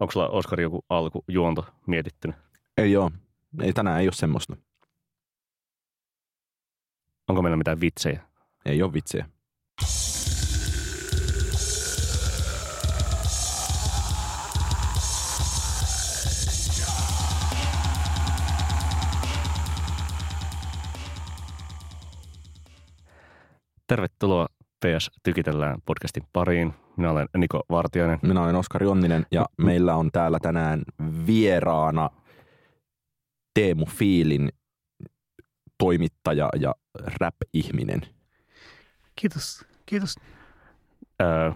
Onko sulla Oskari joku alkujuonto mietittynyt? Ei oo. Ei, tänään ei ole semmoista. Onko meillä mitään vitsejä? Ei ole vitsiä. Tervetuloa PS Tykitellään podcastin pariin. Minä olen Niko Vartiainen. Minä olen Oskari Onninen ja meillä on täällä tänään vieraana Teemu Fiilin toimittaja ja rap-ihminen. Kiitos, kiitos. Öö,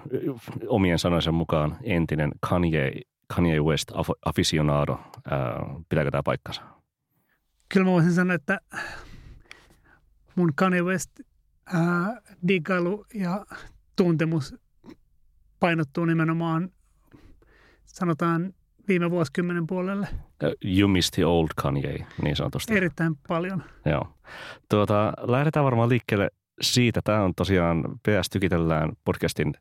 omien sanoisen mukaan entinen Kanye, Kanye West af- aficionado. Öö, pitääkö tämä paikkansa? Kyllä mä voisin sanoa, että mun Kanye West ää, diggailu ja tuntemus painottuu nimenomaan, sanotaan, viime vuosikymmenen puolelle You missed the old Kanye, niin sanotusti. erittäin paljon. Joo. Tuota, lähdetään varmaan liikkeelle siitä. Tämä on tosiaan PS Tykitellään podcastin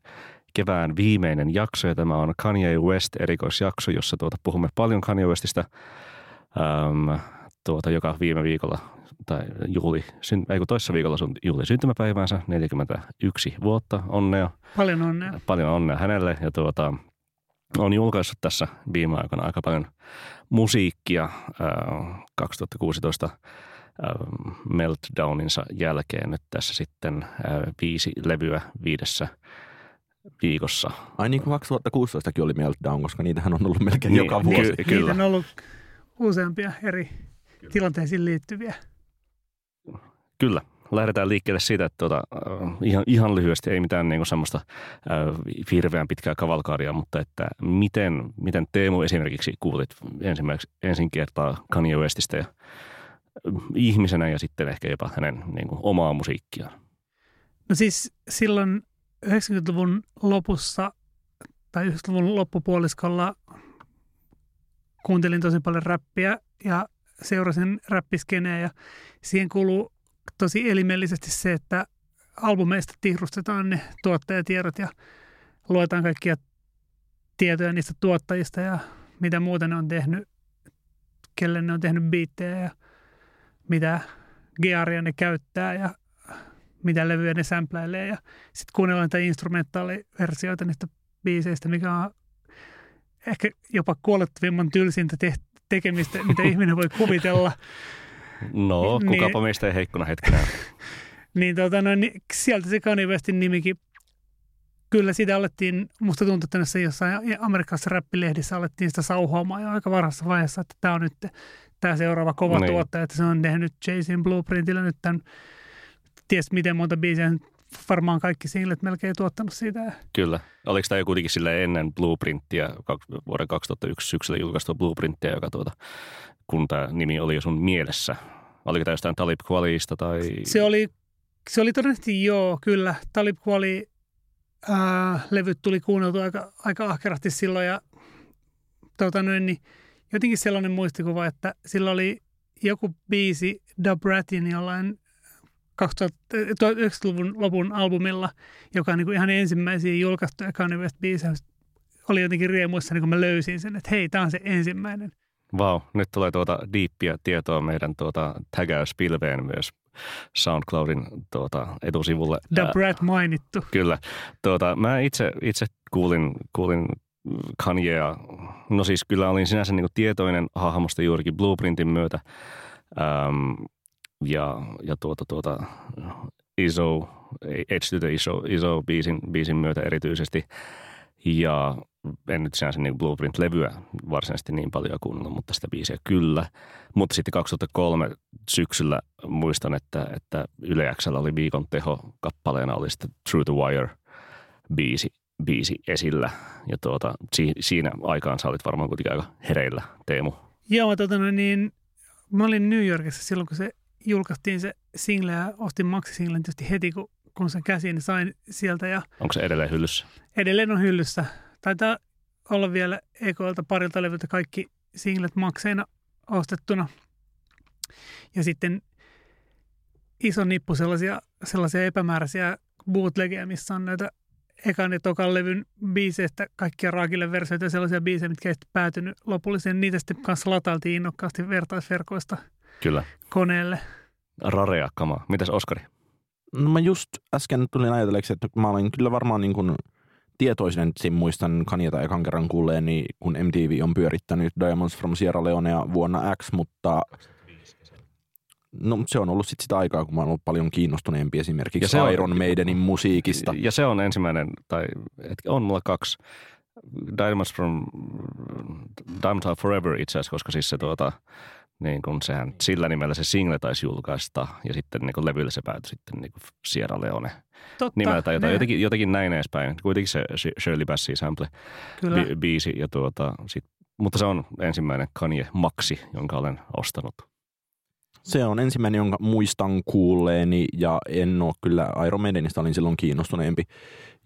kevään viimeinen jakso ja tämä on Kanye West erikoisjakso, jossa tuota, puhumme paljon Kanye Westistä äm, tuota, joka viime viikolla tai juhli, syn, ei kun toissa viikolla sun juhli syntymäpäiväänsä, 41 vuotta, onnea, Paljon onnea. paljon onnea hänelle ja tuota, on julkaissut tässä viime aikoina aika paljon musiikkia äh, 2016 äh, Meltdowninsa jälkeen nyt tässä sitten äh, viisi levyä viidessä viikossa. Ai niin kuin 2016kin oli Meltdown, koska niitähän on ollut melkein Niin, joka vuosi. ky- kyllä. Niitä on ollut useampia eri tilanteisiin liittyviä. Kyllä. Lähdetään liikkeelle siitä, että tuota, ihan, ihan lyhyesti, ei mitään niin semmoista äh, hirveän pitkää kavalkaaria, mutta että miten, miten Teemu esimerkiksi kuulit ensimmäiseksi, ensin kertaa Kanye Westistä ja äh, ihmisenä ja sitten ehkä jopa hänen niin kuin, omaa musiikkiaan. No siis silloin 90-luvun lopussa tai 90-luvun loppupuoliskolla kuuntelin tosi paljon räppiä ja seurasin räppiskeneä ja siihen kuuluu tosi elimellisesti se, että albumeista tihrustetaan ne tuottajatiedot ja luetaan kaikkia tietoja niistä tuottajista ja mitä muuta ne on tehnyt, kelle ne on tehnyt biittejä ja mitä gearia ne käyttää ja mitä levyjä ne sämpläilee ja sitten kuunnellaan niitä instrumentaaliversioita niistä biiseistä, mikä on ehkä jopa kuolettavimman tylsintä te- tekemistä, mitä ihminen voi kuvitella. No, Niin. kukapa meistä ei heikkona hetkenä. Niin, tota, no, niin sieltä se Kanye Westin nimikin, kyllä sitä alettiin, musta tuntuu, että näissä jossain amerikkalaisessa räppilehdissä alettiin sitä sauhoamaan jo aika varhaisessa vaiheessa, että tämä on nyt tämä seuraava kova Niin. tuottaja, että se on tehnyt Jay-Zin Blueprintillä nyt tämän, ties miten monta biisiä, varmaan kaikki singlet melkein tuottanut siitä. Kyllä. Oliko tämä jo kuitenkin sille ennen Blueprinttiä, kak- vuoden 2001 syksyllä julkaistua Blueprinttiä, joka tuota, kun tämä nimi oli jo sun mielessä? Oliko tämä jostain Talib Kweliista tai... Se oli, se oli todennäköisesti joo, kyllä. Talib Kweli ää, levyt tuli kuunneltu aika, aika ahkerasti silloin ja tota noin, niin jotenkin sellainen muistikuva, että sillä oli joku biisi Dub Ratin jollain 2000 1900-luvun lopun albumilla, joka on niin kuin ihan ensimmäisiä julkaistuja Kanye West biisejä. Oli jotenkin riemuissa, niin kun mä löysin sen, että hei, tämä on se ensimmäinen. Vau, nyt tulee tuota diippiä tietoa meidän tuota tägäyspilveen myös SoundCloudin tuota, etusivulle. Dub Rat mainittu. Kyllä. Tuota, mä itse, itse kuulin, kuulin Kanyea. No siis kyllä olin sinänsä niin tietoinen hahmosta juurikin Blueprintin myötä. Ähm, ja, ja tuota, tuota, Iso, Edge to the Iso, Iso biisin, biisin myötä erityisesti. Ja en nyt sinänsä niin Blueprint-levyä varsinaisesti niin paljon kuunnellut, mutta sitä biisiä kyllä. Mutta sitten 2003 syksyllä muistan, että, että Yle Xllä oli viikon teho kappaleena oli sitten Through the Wire biisi, biisi esillä. Ja tuota, si, siinä aikaan sä olit varmaan kuitenkin aika hereillä, Teemu. Joo, tota, no niin, mä olin New Yorkissa silloin, kun se julkaistiin se single ja ostin maxi-singlen tietysti heti, kun, kun sen käsiin niin sain sieltä ja Onko se edelleen hyllyssä? edelleen on hyllyssä. Taitaa olla vielä EKLta parilta levyltä kaikki singlet makseina ostettuna. Ja sitten iso nippu sellaisia, sellaisia epämääräisiä bootlegeja, missä on näitä ekan ja tokan levyn biiseistä kaikkia raakille versioita ja sellaisia biisejä, mitkä ei päätynyt lopulliseen. Niitä sitten kanssa latailtiin innokkaasti vertaisverkoista Kyllä. koneelle. Rarea kamaa. Mitäs Oskari? No mä just äsken tulin ajatelleeksi, että mä olin kyllä varmaan niin kuin tietoisen, että muistan Kanieta ekan kerran kuulleeni, kun MTV on pyörittänyt Diamonds from Sierra Leonea vuonna X, mutta No se on ollut sitten sitä aikaa, kun mä oon ollut paljon kiinnostuneempi esimerkiksi Ja se on- Iron Maidenin musiikista. Ja se on ensimmäinen, tai et, on mulla kaksi. Diamonds from Diamonds Are Forever itse asiassa, koska siis se tuota, niin kun sehän sillä nimellä se single taisi julkaista ja sitten niin levyllä se päätyi sitten niin Sierra Leone Totta, nimellä tai jotain, ne- jotenkin, jotenkin näin edespäin. Kuitenkin se Sh- Shirley Bassey sample Kyllä. bi- biisi, ja tuota, sit, mutta se on ensimmäinen Kanye Maxi, jonka olen ostanut. Se on ensimmäinen, jonka muistan kuulleeni ja en ole kyllä Iron Maidenista olin silloin kiinnostuneempi.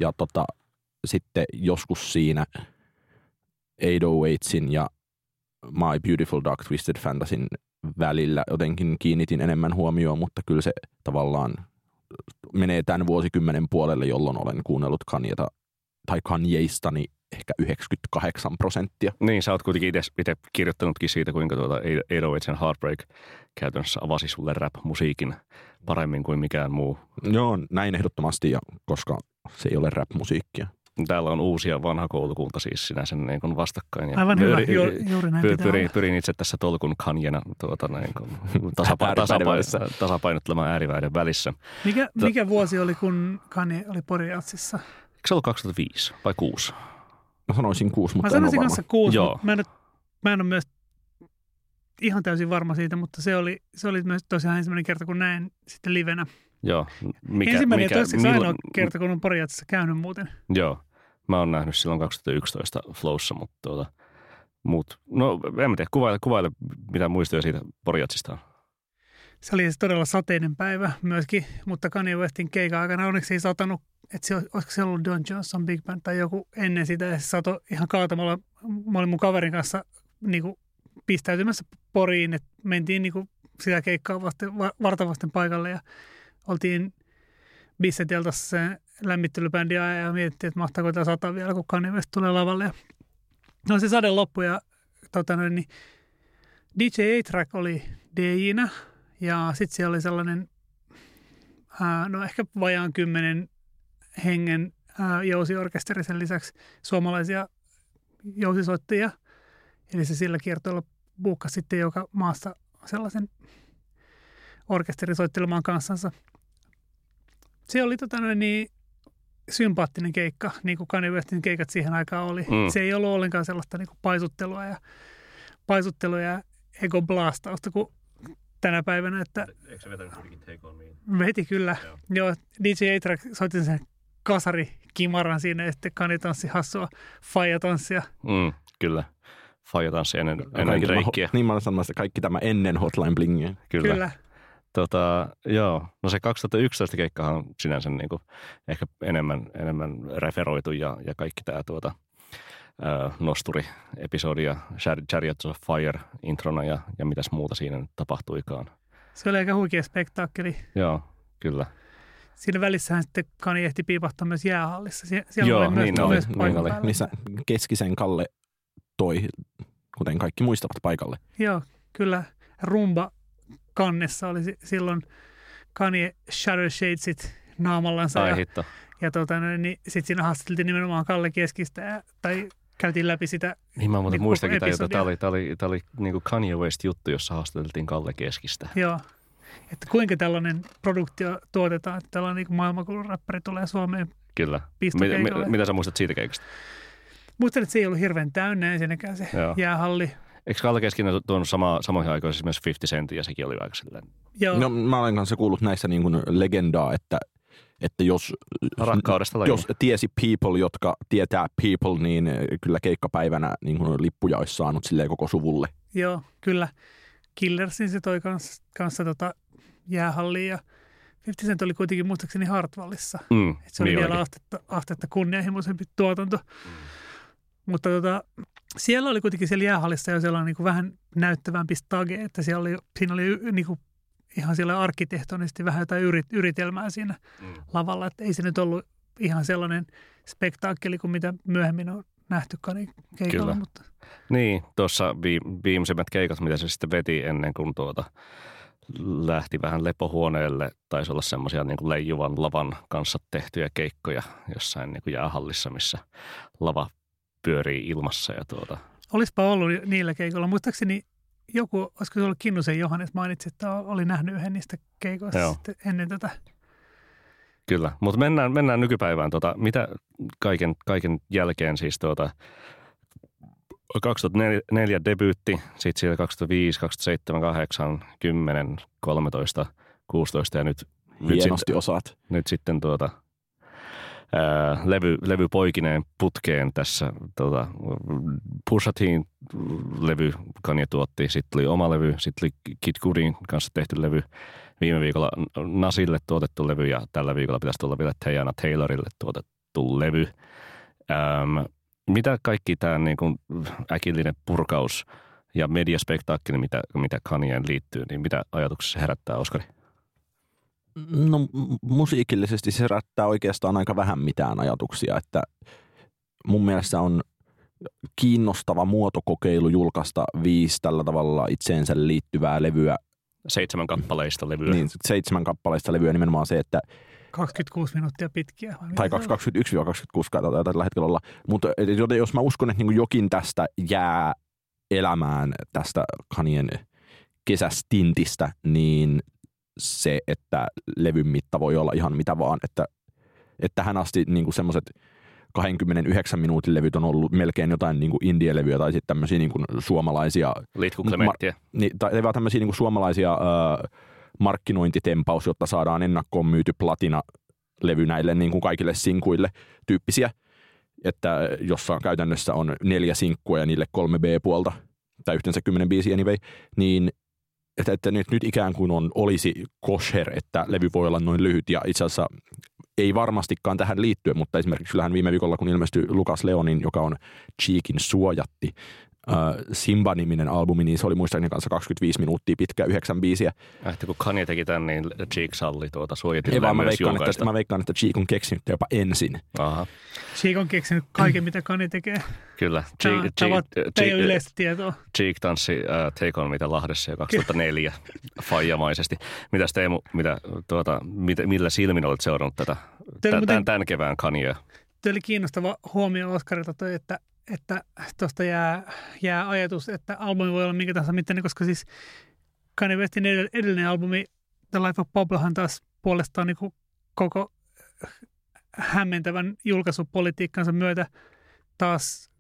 Ja tota, sitten joskus siinä 808sin ja My Beautiful Dark Twisted Fantasyn välillä jotenkin kiinnitin enemmän huomioon, mutta kyllä se tavallaan menee tämän vuosikymmenen puolelle, jolloin olen kuunnellut Kanyeta tai Kanyeistani ehkä 98 prosenttia. Niin, sä oot kuitenkin itse kirjoittanutkin siitä, kuinka tuota 808 Heartbreak käytännössä avasi sulle rap-musiikin paremmin kuin mikään muu. Joo, näin ehdottomasti, ja koska se ei ole rap-musiikkia. Täällä on uusia vanha koulukunta siis sinänsä niin kuin vastakkain. Ja Aivan hyvä, pyri- Ju, juuri näin py- pitää pyrin, itse tässä tolkun kanjena tuota, näin, kun tasapa- Ääripäiden välissä. tasapa- tasapainottelemaan ääriväiden välissä. Mikä, mikä vuosi oli, kun Kanye oli Poriatsissa? Eikö se ollut 2005 vai 6? Mä sanoisin kuusi, mutta Mä en ole sanoisin kanssa kuusi, Joo. mutta mä en, ole, mä en ole myös ihan täysin varma siitä, mutta se oli, se oli myös tosiaan ensimmäinen kerta, kun näin sitten livenä. Joo. Mikä, ensimmäinen mikä, ja toiseksi milloin- ainoa kerta, kun on Poriatsissa käynyt muuten. Joo. Mä oon nähnyt silloin 2011 Flowssa, mutta tuota, muut, no en mä tiedä, kuvaile, kuvaile mitä muistoja siitä Porjatsista on. Se oli siis todella sateinen päivä myöskin, mutta Kanye Westin keikan aikana onneksi ei satanut, että se, olisiko se ollut Don Johnson Big Band tai joku ennen sitä, ja se sato ihan kaatamalla. Mä olin mun kaverin kanssa niin kuin, pistäytymässä Poriin, että mentiin niin kuin, sitä keikkaa vasten, va- vartavasten paikalle ja oltiin Bissetieltassa se lämmittelybändi ja ja mietittiin, että mahtaako tämä sata vielä, kun Kanye tulee lavalle. No se sade loppui ja tota noin, niin DJ A-Track oli DJ-nä ja sitten siellä oli sellainen, ää, no ehkä vajaan kymmenen hengen jousiorkesteri sen lisäksi suomalaisia jousisoittajia. Eli se sillä kiertoilla buukkasi sitten joka maassa sellaisen orkesterin soittelemaan kanssansa. Se oli tota noin niin sympaattinen keikka, niin kuin Kanye Westin keikat siihen aikaan oli. Mm. Se ei ollut ollenkaan sellaista niin kuin paisuttelua ja paisuttelua ja ego blastausta kuin tänä päivänä, että Eikö se vetänyt kuitenkin Take On Me? veti kyllä. Joo. Joo, DJ A-Track soitti sen kasari kimaran siinä ja sitten Kanye tanssi hassua faija tanssia. Mm, kyllä. Faija tanssi ennen, ennen Kaikki tämä- reikkiä. Niin mä olen sanomassa, että kaikki tämä ennen Hotline Blingia. Kyllä. Kyllä. Tota, joo, no se 2011 keikkahan on sinänsä niin kuin ehkä enemmän, enemmän referoitu ja, ja kaikki tämä tuota, nosturi-episodi ja Char- Chariots of Fire introna ja, ja mitäs muuta siinä nyt tapahtuikaan. Se oli aika huikea spektaakkeli. Joo, kyllä. Siinä välissähän sitten Kanye ehti piipahtaa myös jäähallissa. Sie- Siellä Joo, oli myös, niin oli, myös niin oli. Missä Keskisen Kalle toi, kuten kaikki muistavat paikalle. Joo, kyllä. Rumba kannessa oli si- silloin Kanye Shadow Shadesit naamallansa. Ai ja, hitto. ja tota, noin, niin sitten siinä haastateltiin nimenomaan Kalle Keskistä ja, tai käytiin läpi sitä. Niin mä muuten Niin muistakin, että tämä oli, tämä oli, tämä oli niin kuin Kanye West juttu, jossa haastateltiin Kalle Keskistä. Joo. Että kuinka tällainen produktio tuotetaan, että tällainen niin maailmankuulu räppäri tulee Suomeen Kyllä. mitä sä muistat siitä keikasta? Muistan, että se ei ollut hirveän täynnä ensinnäkään se Joo. jäähalli. Eikö Kalle Keskinen tuonut sama, samoihin aikoihin siis myös 50 Cent ja sekin oli aika silleen Joo, No, mä olen kanssa kuullut näissä niin kuin legendaa, että, että jos, rakkaudesta lajiin. jos tiesi people, jotka tietää people, niin kyllä keikkapäivänä niin kuin lippuja olisi saanut silleen koko suvulle. joo, kyllä. Killersin se toi kanssa, kanssa tota jäähalliin ja 50 Cent oli kuitenkin muistaakseni Hartwallissa. Mm, Et se oli niin vielä olikin. astetta, astetta kunnianhimoisempi tuotanto. Mutta tota, siellä oli kuitenkin siellä jäähallissa jo sellainen niin kuin vähän näyttävämpi stage, että siellä oli, siinä oli niin kuin ihan siellä arkkitehtonisesti vähän jotain yrit, yritelmää siinä Mm. lavalla, että ei se nyt ollut ihan sellainen spektaakkeli kuin mitä myöhemmin on nähty Kani keikalla. Kyllä. Mutta Niin, tuossa vi- viimeisimmät keikat, mitä se sitten veti ennen kuin tuota, lähti vähän lepohuoneelle, taisi olla semmoisia niin leijuvan lavan kanssa tehtyjä keikkoja jossain niin kuin jäähallissa, missä lava pyörii ilmassa ja tuota, olispa ollut niillä keikoilla. Muistaakseni joku, olisiko se ollut Kinnusen Johannes mainitsi, että oli nähnyt yhden niistä keikoista Joo. sitten ennen tätä. Kyllä, mutta mennään, mennään nykypäivään. Tota, mitä kaiken, kaiken jälkeen siis tuota, 2004 debyytti, sitten siellä 2005, 2007, 2008, 10, 13, 16 ja nyt, nyt, Hienosti sitten, osaat. nyt sitten tuota, levy, levy poikineen putkeen tässä tuota, Pusha levy Kanye tuotti, sitten oli oma levy, sitten oli Kid Cudin kanssa tehty levy, viime viikolla Nasille tuotettu levy ja tällä viikolla pitäisi tulla vielä Tejana Taylorille tuotettu levy. Ähm, mitä kaikki tämä niin kuin äkillinen purkaus ja mediaspektaakkeli, mitä, mitä Kanyeen liittyy, niin mitä ajatuksia herättää, Oskari? No musiikillisesti se herättää oikeastaan aika vähän mitään ajatuksia, että mun mielestä on kiinnostava muotokokeilu julkaista viisi tällä tavalla itseensä liittyvää levyä, Seitsemän kappaleista levyä. niin seitsemän kappaleista levyä nimenomaan se, että 26 minuuttia pitkiä. tai mitä se on? 21-26 taitaa tällä hetkellä olla. Mutta joten jos mä uskon, että niin jokin tästä jää elämään tästä Kanien kesästintistä, niin se, että levyn mitta voi olla ihan mitä vaan, että, että tähän asti niin semmoiset 29 minuutin levyt on ollut melkein jotain niin kuin indie-levyjä tai sitten tämmöisiä niin kuin suomalaisia Litku Clementtiä. niin, tai ei vaan tämmöisiä niin suomalaisia ö, markkinointitempaus, jotta saadaan ennakkoon myyty platina-levy näille niin kuin kaikille sinkuille tyyppisiä, että jossa käytännössä on neljä sinkkua ja niille kolme B-puolta, tai yhteensä kymmenen biisiä anyway, niin että, että nyt, nyt ikään kuin on, olisi kosher, että levy voi olla noin lyhyt, ja itse asiassa ei varmastikaan tähän liittyen, mutta esimerkiksi kyllähän viime viikolla, kun ilmestyi Lukas Leonin, joka on Cheekin suojatti, Simba-niminen albumi, niin se oli muistaakseni kanssa 25 minuuttia pitkä, yhdeksän biisiä. Ähti kun Kanye teki tämän, niin Cheek salli tuota Ei suojatilleen vaan mä veikkaan, että, mä veikkaan, että Cheek on keksinyt jopa ensin. Aha, Cheek on keksinyt kaiken, mitä Kani tekee. kyllä. Tämä, Cheek, tämä, Cheek, tämä ei ole Cheek, yleistä tietoa. Cheek tanssi äh, Take On mitä Lahdessa jo 2004 faijamaisesti. Mitäs Teemu, mitä, tuota, mit, millä silmin olet seurannut tätä tämän, tämän kevään Kanyea? Tuo oli kiinnostava huomio Oskarilta toi, että että tuosta jää, jää ajatus, että albumi voi olla minkä tahansa mittainen, koska siis Kanye Westin edell- edellinen albumi The Life of Pablohan taas puolestaan niin koko hämmentävän julkaisupolitiikkansa myötä taas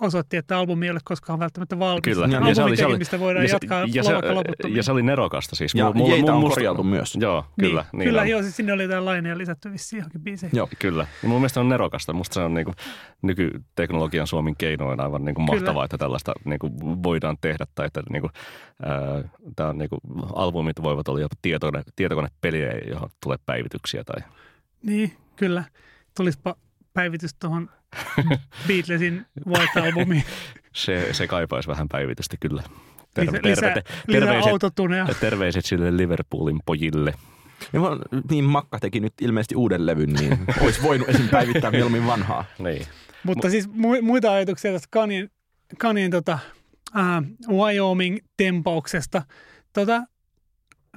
osoitti, että albumi ei ole koskaan välttämättä valmis. Kyllä. Ja Albumin se oli- se oli- tekemistä voidaan ja se- jatkaa ja se, ja se oli nerokasta siis. Ja Mulla- mulla- jeitä on musta- korjautu myös. Joo, kyllä. niin, Niin, niin kyllä, on. joo, siis sinne oli jotain laineja lisätty vissiin johonkin biiseihin. Joo. Kyllä. Ja mun mielestä se on nerokasta. Musta se on niin kuin, nykyteknologian Suomen keinoin aivan niin kuin Kyllä. mahtavaa, että tällaista niin kuin, voidaan tehdä. Tai että niin kuin, ää, tää on, niin kuin, albumit voivat olla jopa tietokone, tietokonepeliä, johon tulee päivityksiä. Tai... Niin, kyllä. Tulispa päivitys tuohon Beatlesin White-albumiin. Se, se kaipaisi vähän päivitystä kyllä. Terve, Lisä, terve, lisää terveiset, terveiset sille Liverpoolin pojille. Ja mä- niin Makka teki nyt ilmeisesti uuden levyn, niin olisi voinut esim. päivittää mieluummin vanhaa. Niin. Mutta siis mu- muita ajatuksia tästä Kanien, Kanien tota, äh, Wyoming-tempauksesta. Tota,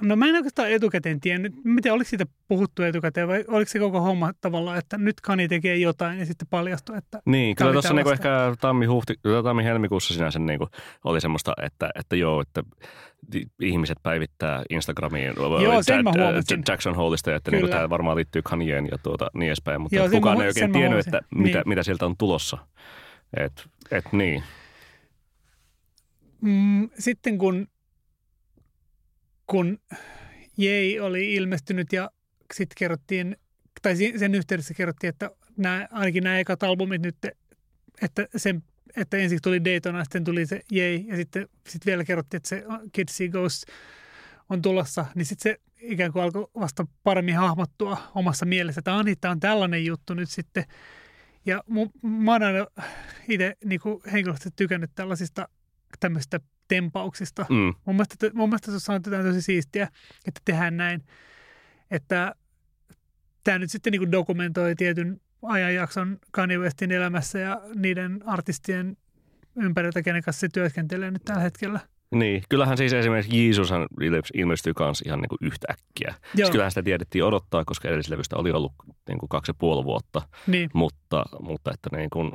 no mä en oikeastaan etukäteen tiennyt, miten oliko siitä puhuttu etukäteen vai oliko se koko homma tavallaan, että nyt Kani tekee jotain ja sitten paljastui, että Niin, kyllä tuossa niinku ehkä tammi-huhti, tammi-helmikuussa sinänsä niinku oli semmoista, että, että joo, että ihmiset päivittää Instagramiin Joo, sen mä huomasin. Jackson Holeista, että niinku tämä varmaan liittyy Kanyeen ja tuota, niin edespäin, mutta Joo, kukaan ei oikein tiennyt, että mitä, Niin. mitä sieltä on tulossa. Et, et niin. mm, sitten kun, kun Jei oli ilmestynyt ja sitten kerrottiin, tai sen yhteydessä kerrottiin, että nämä, ainakin nämä ekat albumit nyt, että, sen, että ensiksi tuli Daytona, sitten tuli se Jei ja sitten sit vielä kerrottiin, että se Kids See Ghost on tulossa, niin sitten se ikään kuin alkoi vasta paremmin hahmottua omassa mielessä, että ah, niin, tämä on tällainen juttu nyt sitten. Ja mu, mä oon aina itse niin henkilökohtaisesti tykännyt tällaisista tämmöisistä tempauksista. Mm, Mun mielestä, mun mielestä tuossa on jotain tosi siistiä, että tehdään näin. Että tämä nyt sitten niin dokumentoi tietyn ajanjakson Kanye Westin elämässä ja niiden artistien ympäriltä, kenen kanssa se työskentelee nyt tällä hetkellä. Niin, kyllähän siis esimerkiksi Jeesushan ilmestyy myös ihan niin kuin yhtäkkiä. Siis kyllähän sitä tiedettiin odottaa, koska edellislevystä oli ollut niin kuin kaksi ja puoli vuotta. Niin. Mutta, mutta että niin kuin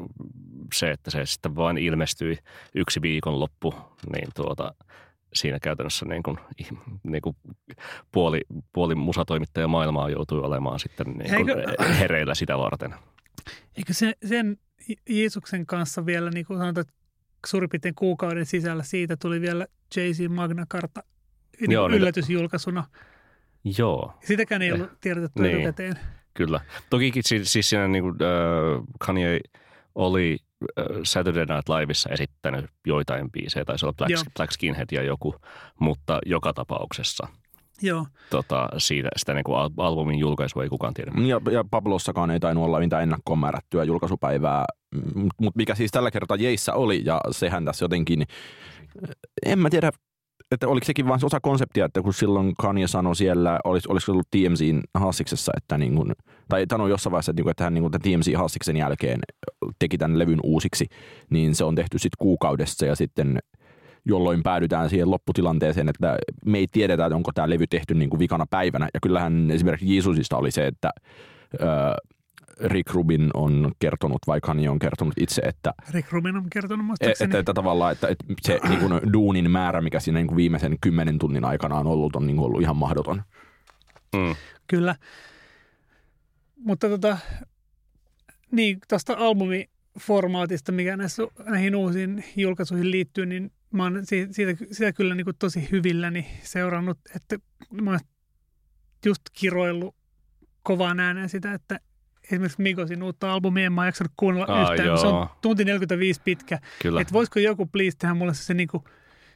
se, että se sitten vain ilmestyi yksi viikonloppu, niin tuota, siinä käytännössä niin kuin, niin kuin puoli, puoli musatoimittaja maailmaa joutui olemaan sitten niin kuin Eikö, hereillä sitä varten. Eikö se, sen Jeesuksen kanssa vielä, niin kuin sanotaan, suurin piirtein kuukauden sisällä siitä tuli vielä Jay-Z Magna Carta Joo, yllätysjulkaisuna. Joo. Sitäkään ei ollut tiedotettu niin. etukäteen. Kyllä. Toki siis, siis siinä niin kuin, äh, Kanye oli äh, Saturday Night Liveissa esittänyt joitain biisejä, taisi olla Black, Black Skinhead ja joku, mutta joka tapauksessa – Joo. Tota, siitä, sitä niin kuin albumin julkaisua ei kukaan tiedä. Ja, ja Pablossakaan ei tainnut olla mitään ennakkoon määrättyä julkaisupäivää, mutta mikä siis tällä kertaa Jeissä oli, ja sehän tässä jotenkin, en mä tiedä, että oliko sekin vain osa konseptia, että kun silloin Kanye sanoi siellä, olis, olisiko ollut TMZin haastiksessa, että niin kuin, tai sanoi jossain vaiheessa, että, niin kuin, että hän niin kuin, TMZ haastiksen jälkeen teki tämän levyn uusiksi, niin se on tehty sitten kuukaudessa ja sitten jolloin päädytään siihen lopputilanteeseen, että me ei tiedetä, että onko tämä levy tehty niin kuin vikana päivänä. Ja kyllähän esimerkiksi Jeesusista oli se, että Rick Rubin on kertonut, vai Kanye on kertonut itse, että... Rick Rubin on kertonut että, että, että tavallaan, että, että se niin kuin, duunin määrä, mikä siinä niin kuin viimeisen kymmenen tunnin aikana on ollut, on niin kuin ollut ihan mahdoton. Mm. Kyllä. Mutta tota, niin, tuosta albumiformaatista, mikä näissä, näihin uusiin julkaisuihin liittyy, niin mä oon siitä, siitä, sitä kyllä niin kuin tosi hyvilläni seurannut, että mä oon just kiroillut kovaan ääneen sitä, että esimerkiksi Mikosin uutta albumia en mä jaksanut kuunnella Aa, yhtään. Joo. Se on tunti 45 pitkä. Kyllä. Että voisiko joku please tehdä mulle se niin kuin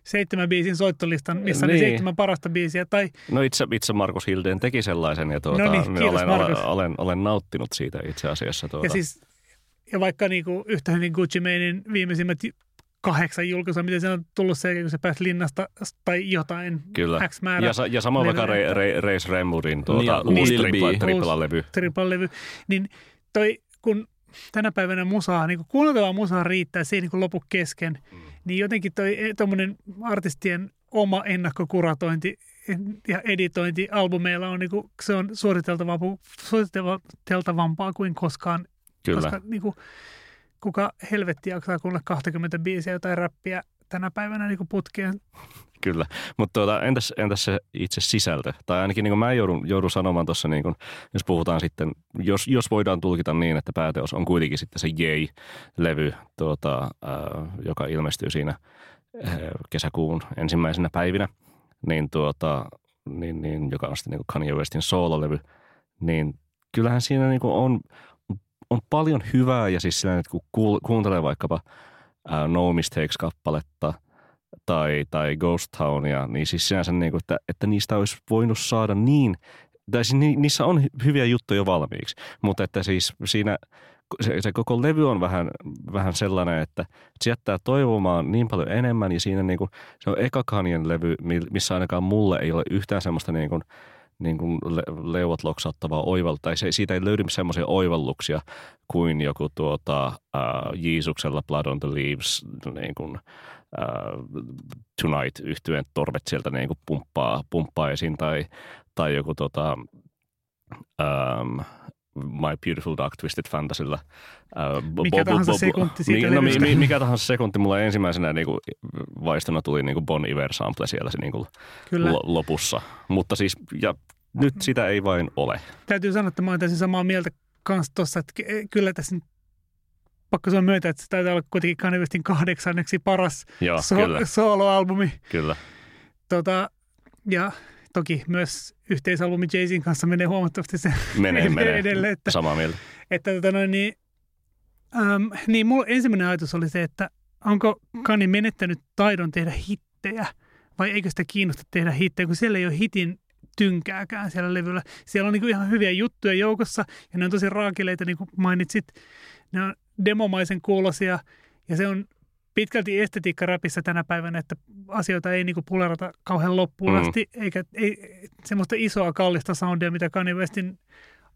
seitsemän biisin soittolistan, missä niin. on seitsemän parasta biisiä. Tai... No itse, itse Markus Hildeen teki sellaisen ja tuota, no niin, kiitos, olen, olen, olen, olen, nauttinut siitä itse asiassa. Tuota. Ja, siis, ja vaikka niin kuin yhtä hyvin Gucci Manein viimeisimmät kahdeksan julkaisua, miten se on tullut se, kun se pääsi linnasta tai jotain Kyllä. X määrä. Ja, ja samoin vaikka Re, Re, Reis Remudin tuota, niin, uusi niin, tripla-levy. Tripla-levy. Niin toi, kun tänä päivänä musaa, niin kuunneltavaa musaa riittää, se ei niin lopu kesken, mm. niin jotenkin toi tuommoinen artistien oma ennakkokuratointi ja editointi albumeilla on, niin kuin, se on suositeltavampaa, suositeltavampaa kuin koskaan. Kyllä. Koska niin kuin, kuka helvetti jaksaa kuunnella 20 biisiä jotain räppiä tänä päivänä niin putkeen. Kyllä, mutta tuota, entäs, entäs se itse sisältö? Tai ainakin niin kuin mä joudun, joudun sanomaan tuossa, niin kuin, jos puhutaan sitten, jos, jos voidaan tulkita niin, että pääteos on kuitenkin sitten se Jay-levy, tuota, äh, joka ilmestyy siinä äh, kesäkuun ensimmäisenä päivinä, niin, tuota, niin, niin, joka on sitten niin Kanye Westin soololevy, niin kyllähän siinä niin kuin on, on paljon hyvää ja siis sillä, että kun kuuntelee vaikkapa uh, No Mistakes-kappaletta tai, tai Ghost Townia, niin siis sinänsä niin kuin, että, että niistä olisi voinut saada niin, tai siis ni, niissä on hyviä juttuja jo valmiiksi, mutta että siis siinä se, se koko levy on vähän, vähän sellainen, että se jättää toivomaan niin paljon enemmän ja siinä niin kuin, se on eka Kanyen levy, missä ainakaan mulle ei ole yhtään semmoista niin kuin, niin kuin le- leuat loksauttavaa oival, tai se, siitä ei löydy semmoisia oivalluksia kuin joku tuota, äh, Jeesuksella Blood on the Leaves, niin kuin, äh, Tonight yhtyeen torvet sieltä niin kuin pumppaa, pumppaa esiin, tai, tai joku tota, ähm, My Beautiful Dark Twisted Fantasylla. Uh, mikä bo, tahansa bo, bo, sekunti siitä niin, no, mi, mikä tahansa sekunti. Mulla ensimmäisenä niin kuin, vaistona tuli niin kuin Bon Iver sample siellä se, niin kuin, Kyllä. lopussa. Mutta siis, ja nyt sitä ei vain ole. Täytyy sanoa, että mä olen täysin samaa mieltä kanssa tuossa, että kyllä tässä pakko sanoa myötä, että se taitaa olla kuitenkin Kanye Westin kahdeksanneksi paras Joo, so- kyllä. soloalbumi. Kyllä. Tota, ja toki myös yhteisalbumi Jay-Zin kanssa menee huomattavasti se menee, menee. edelle. Että, Samaa mieltä. Että, tota noin, niin, äm, niin mulla ensimmäinen ajatus oli se, että onko Kanye menettänyt taidon tehdä hittejä vai eikö sitä kiinnosta tehdä hittejä, kun siellä ei ole hitin tynkääkään siellä levyllä. Siellä on niin kuin ihan hyviä juttuja joukossa ja ne on tosi raakileita, niin kuin mainitsit. Ne on demomaisen kuulosia ja se on pitkälti estetiikka räpissä tänä päivänä, että asioita ei niinku pulerata kauhean loppuun mm. asti, eikä ei, semmoista isoa kallista soundia, mitä Kanye Westin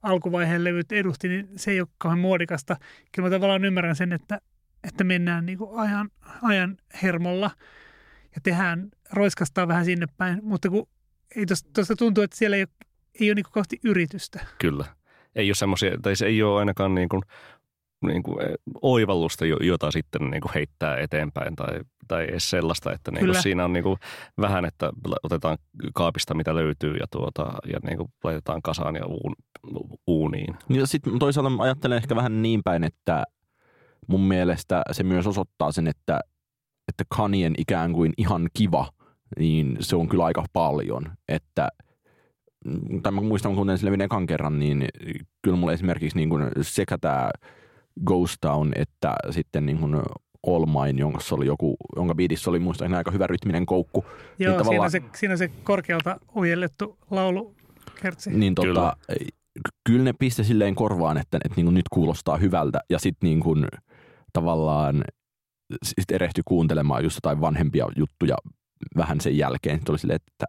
alkuvaiheen levyt edusti, niin se ei ole kauhean muodikasta. Kyllä mä tavallaan ymmärrän sen, että, että mennään niin kuin ajan, ajan hermolla ja tehdään, roiskastaa vähän sinne päin, mutta kun ei tuosta tuntuu, että siellä ei ole, ei ole niin kohti yritystä. Kyllä. Ei ole semmoisia, tai se ei ole ainakaan niin kuin, niin kuin oivallusta, jota sitten niin kuin heittää eteenpäin tai, tai edes sellaista, että niin kuin siinä on niin kuin vähän, että otetaan kaapista mitä löytyy ja, tuota, ja niin kuin laitetaan kasaan ja uun, uuniin. Ja sitten toisaalta ajattelen ehkä vähän niin päin, että mun mielestä se myös osoittaa sen, että, että Kanien ikään kuin ihan kiva, niin se on kyllä aika paljon. Että, tai mä muistan, kun kuuntelin sille ekan kerran, niin kyllä mulle esimerkiksi niin kuin sekä tämä Ghost Town että sitten niin kuin All Mine, jonka, oli joku, jonka biidissä oli muista aika hyvä rytminen koukku. Joo, niin siinä, se, siinä se korkealta ujellettu laulu kertsi. Niin tota, kyllä. kyllä ne piste silleen korvaan, että, että niin kuin nyt kuulostaa hyvältä ja sitten niin kuin tavallaan sit erehtyi kuuntelemaan just jotain vanhempia juttuja vähän sen jälkeen. Sitten oli silleen, että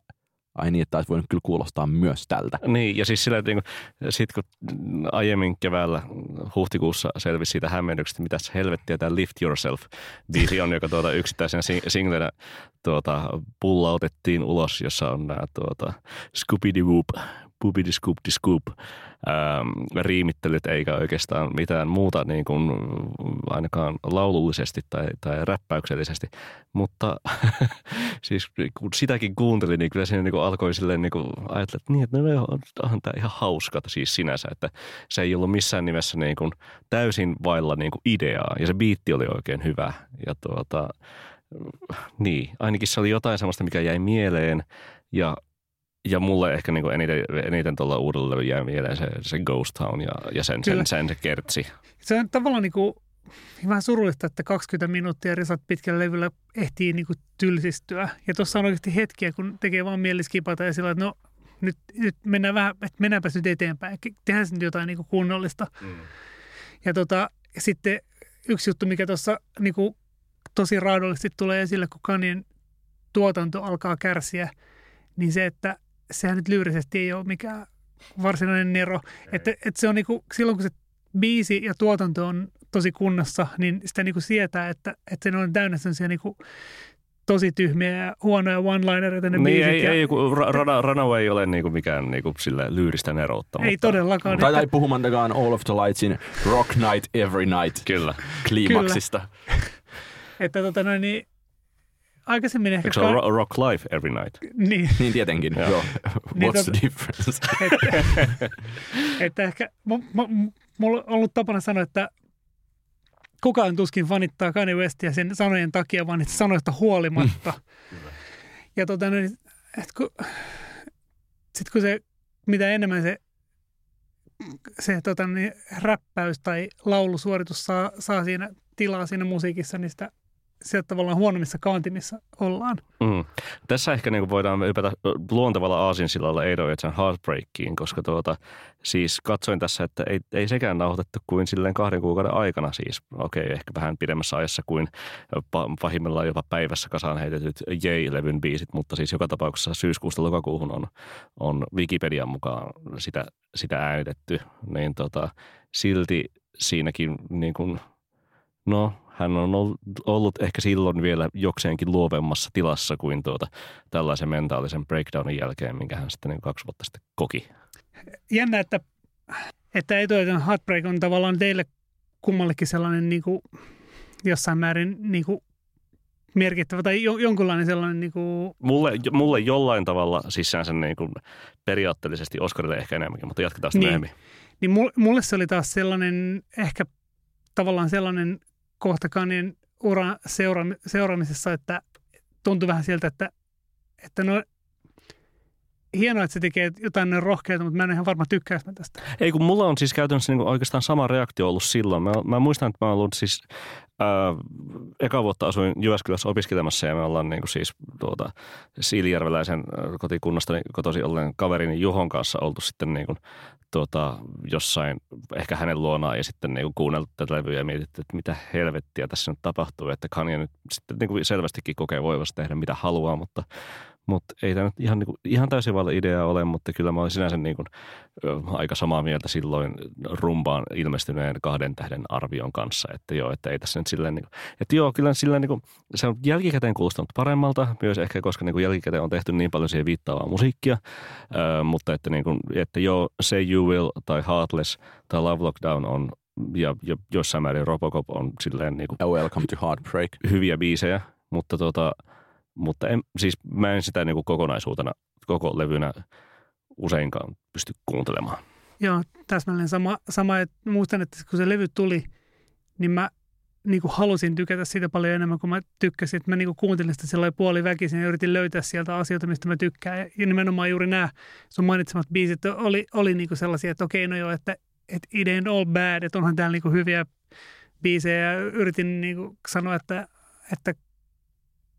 ai niin, että taisi voinut kyllä kuulostaa myös tältä. Niin, ja siis sillä, että niin sit kun aiemmin keväällä huhtikuussa selvisi siitä hämmennyksestä, mitä helvettiä tämä Lift Yourself-biisi on, joka tuota yksittäisenä singlenä tuota, pullautettiin ulos, jossa on nämä tuota, Scooby-Doo Boopity Scoop Scoop ähm, riimittelyt eikä oikeastaan mitään muuta niin kuin ainakaan laulullisesti tai, tai räppäyksellisesti. Mutta siis kun sitäkin kuuntelin, niin kyllä siinä niin kuin alkoi silleen niin kuin ajatella, että, niin, että no, onhan tämä ihan hauska siis sinänsä, että se ei ollut missään nimessä niin kuin täysin vailla niin kuin ideaa. Ja se biitti oli oikein hyvä. Ja tuota, niin, ainakin se oli jotain sellaista, mikä jäi mieleen. Ja ja mulle ehkä niin eniten, eniten tuolla uudella jää mieleen se, se Ghost Town ja, ja sen, sen, sen, se kertsi. Se on tavallaan niin kuin, vähän surullista, että 20 minuuttia risat pitkällä levyllä ehtii niin kuin tylsistyä. Ja tuossa on oikeasti hetkiä, kun tekee vaan mieli skipata ja sillä että no nyt, nyt mennään vähän, että mennäänpä nyt eteenpäin. Tehdään nyt jotain niin kuin kunnollista. Mm. Ja tota, sitten yksi juttu, mikä tuossa niin kuin tosi raadollisesti tulee esille, kun Kanien tuotanto alkaa kärsiä, niin se, että sehän nyt lyyrisesti ei ole mikään varsinainen nero. Että, että se on niinku, silloin kun se biisi ja tuotanto on tosi kunnossa, niin sitä niinku sietää, että, että se on täynnä sellaisia niinku tosi tyhmiä ja huonoja one-linereita ne niin, ei, ja... ei, kun rana, Runaway ei ole niinku mikään niinku sille lyyristä neroutta. Ei mutta... todellakaan. Tai, tai puhumattakaan All of the Lightsin Rock Night Every Night Kyllä. kliimaksista. Kyllä. että tota noin, niin aikaisemmin ehkä... Eikö se ole rock life every night? Niin. Niin tietenkin, joo. joo. Niin What's the difference? että, että ehkä, mulla on ollut tapana sanoa, että kukaan tuskin fanittaa Kanye Westia sen sanojen takia, vaan että sanoista huolimatta. Mm. ja tota, niin, että kun, sit kun se, mitä enemmän se, se tota, niin, räppäys tai laulusuoritus saa, saa siinä tilaa siinä musiikissa, niin sitä sieltä tavallaan huonommissa kantimissa ollaan. Mm. Tässä ehkä niin voidaan ypätä luontevalla aasinsillalla Edo Etsan Heartbreakiin, koska tuota, siis katsoin tässä, että ei, ei sekään nauhoitettu kuin silleen kahden kuukauden aikana siis. Okei, ehkä vähän pidemmässä ajassa kuin pahimmillaan jopa päivässä kasaan heitetyt J-levyn biisit, mutta siis joka tapauksessa syyskuusta lokakuuhun on, on Wikipedian mukaan sitä, sitä äänitetty, niin tota, silti siinäkin niin kuin, no hän on ollut ehkä silloin vielä jokseenkin luovemmassa tilassa kuin tuota, tällaisen mentaalisen breakdownin jälkeen, minkä hän sitten niin kaksi vuotta sitten koki. Jännä, että, että Etoiton Heartbreak on tavallaan teille kummallekin sellainen niin kuin, jossain määrin niin kuin, merkittävä tai jo, jonkunlainen sellainen... Niin kuin... mulle, mulle jollain tavalla sisään sen niin kuin periaatteellisesti Oscarille ehkä enemmänkin, mutta jatketaan sitä niin, myöhemmin. Niin mulle se oli taas sellainen, ehkä tavallaan sellainen kohta Kanien uran seura- seuraamisessa, että tuntui vähän siltä, että, että no hienoa, että se tekee jotain rohkeita, mutta mä en ihan varma tykkääkö tästä. Ei, kun mulla on siis käytännössä niin oikeastaan sama reaktio ollut silloin. Mä, mä muistan, että mä oon ollut siis ää, eka vuotta asuin Jyväskylässä opiskelemassa ja me ollaan niin kuin siis tuota, Siilijärveläisen kotikunnasta niin kotosi olleen kaverini Juhon kanssa oltu sitten niin kuin tuota, jossain ehkä hänen luonaan ja sitten niin kuunneltu tätä levyä ja mietitty, että mitä helvettiä tässä nyt tapahtuu. Että Kanye nyt sitten niin kuin selvästikin kokee voivassa tehdä mitä haluaa, mutta, mutta ei tämä nyt ihan, niin kuin, ihan täysin vailla idea ole, mutta kyllä mä olin sinänsä niin kuin, ö, aika samaa mieltä silloin rumpaan ilmestyneen kahden tähden arvion kanssa, että joo, että ei tässä nyt silleen, niin kuin, että joo, kyllä silleen niin kuin, se on jälkikäteen kuulostanut paremmalta, myös ehkä koska niin kuin jälkikäteen on tehty niin paljon siihen viittaavaa musiikkia, ö, mutta että, niin kuin, että joo, Say You Will tai Heartless tai Love Lockdown on ja, ja jossain määrin Robocop on silleen niin kuin Welcome to Heartbreak. hyviä biisejä, mutta, tota, mutta en, siis mä en sitä niin kuin kokonaisuutena, koko levynä useinkaan pysty kuuntelemaan. Joo, täsmälleen sama, sama että muistan, että kun se levy tuli, niin mä niin kuin halusin tykätä siitä paljon enemmän kuin mä tykkäsin. Että mä niin kuin kuuntelin sitä sellainen puoliväkisin ja yritin löytää sieltä asioita, mistä mä tykkään. Ja nimenomaan juuri nämä sun mainitsemat biisit oli, oli niin kuin sellaisia, että okei, no joo, että, että it ain't all bad, että onhan täällä niin kuin hyviä biisejä. Ja yritin niin kuin sanoa, että, että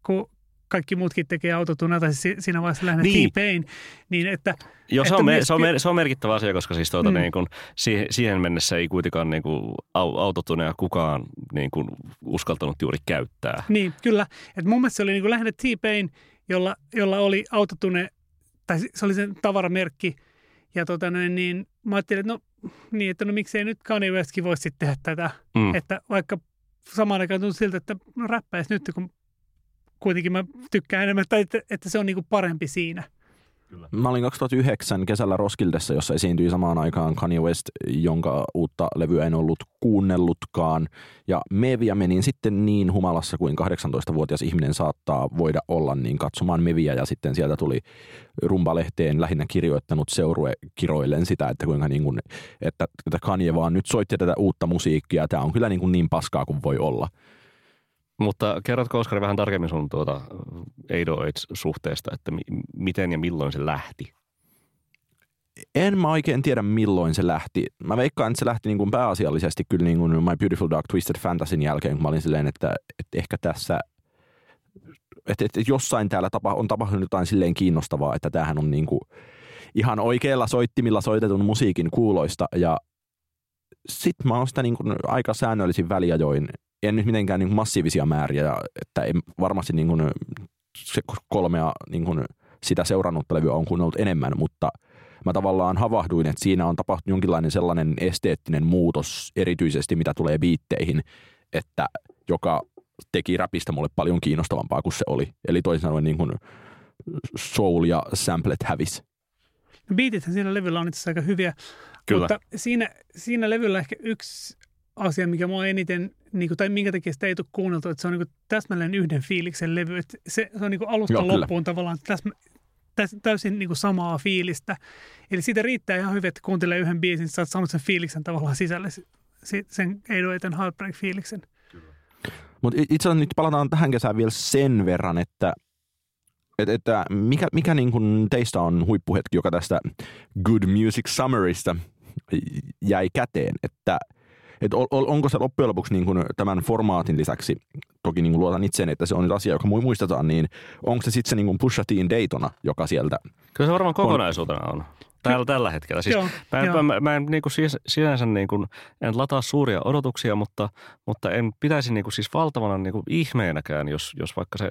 kun kaikki muutkin tekee autotuna, tai si- siinä vaiheessa lähinnä Niin. T-Pain, niin että Joo, se Että on, me, myös se, on, mer- se on merkittävä asia, koska siis tuota, Mm. niin kuin, siihen, siihen mennessä ei kuitenkaan niin kuin, au- autotunea kukaan niin kuin, uskaltanut juuri käyttää. Niin, kyllä. Et mun mielestä se oli niinku lähinnä T-Pain, jolla, jolla oli autotune, tai se oli sen tavaramerkki. Ja tota noin, niin mä ajattelin, että no, niin, että no miksei nyt Kanye Westkin voisi sitten tehdä tätä. Mm. Että vaikka samaan aikaan tuntuu siltä, että no räppäisi nyt, kun kuitenkin mä tykkään enemmän, tai että, että se on niinku parempi siinä. Mä olin 2009 kesällä Roskildessa, jossa esiintyi samaan aikaan Kanye West, jonka uutta levyä en ollut kuunnellutkaan. Ja Meviä menin sitten niin humalassa kuin 18-vuotias ihminen saattaa voida olla, niin katsomaan Meviä. Ja sitten sieltä tuli Rumbalehteen lähinnä kirjoittanut seurue kiroillen sitä, että kuinka niin kuin, että, että Kanye vaan nyt soitti tätä uutta musiikkia. Tämä on kyllä niin, kuin niin paskaa kuin voi olla. Mutta kerrotko Oskari vähän tarkemmin sun tuota 808-suhteesta, että mi- miten ja milloin se lähti? En mä oikein tiedä milloin se lähti. Mä veikkaan, että se lähti niin kuin pääasiallisesti kyllä niin kuin My Beautiful Dark Twisted Fantasyn jälkeen, kun mä olin silleen, että, että ehkä tässä, että, että jossain täällä tapa, on tapahtunut jotain silleen kiinnostavaa, että tämähän on niin kuin ihan oikeilla soittimilla soitetun musiikin kuuloista ja sit mä oon sitä niin kuin aika säännöllisin väliajoin, en nyt mitenkään niin massiivisia määriä, että en varmasti niin kuin se kolmea niin kuin sitä seurannutta levyä on kuunnellut enemmän, mutta mä tavallaan havahduin, että siinä on tapahtunut jonkinlainen sellainen esteettinen muutos, erityisesti mitä tulee biitteihin, että joka teki räpistä mulle paljon kiinnostavampaa kuin se oli. Eli toisin sanoen niin kuin soul ja samplet hävis. No siinä levyllä on itse asiassa aika hyviä, Kyllä. mutta siinä, siinä levyllä ehkä yksi asia, mikä mua eniten, niin kuin, tai minkä takia sitä ei tule kuunneltu, että se on niin kuin täsmälleen yhden fiiliksen levy. Että se, se on niin kuin alusta Joo, kyllä. loppuun tavallaan täsmä, täs, täysin niin kuin samaa fiilistä. Eli siitä riittää ihan hyvin, että kuuntelee yhden biisin, sä oot saanut sen fiiliksen tavallaan sisälle, si- sen 808 Heartbreak-fiiliksen. Mutta itse asiassa nyt palataan tähän kesään vielä sen verran, että, että, että mikä, mikä niin kuin teistä on huippuhetki, joka tästä Good Music Summerista jäi käteen, että että ol- onko se loppujen lopuksi niin kuin tämän formaatin lisäksi, toki niin kuin luotan itseen, että se on nyt asia, joka mu- muistetaan, niin onko se sitten se niin kuin Pusha Tin Daytona, joka sieltä Kyllä se varmaan kokonaisuutena on. Täällä tällä hetkellä. Siis Joo, mä, joo. mä, mä, mä en niin kuin siis, sinänsä niin kuin, en lataa suuria odotuksia, mutta, mutta en pitäisi niin kuin siis valtavana niin kuin ihmeenäkään, jos, jos vaikka se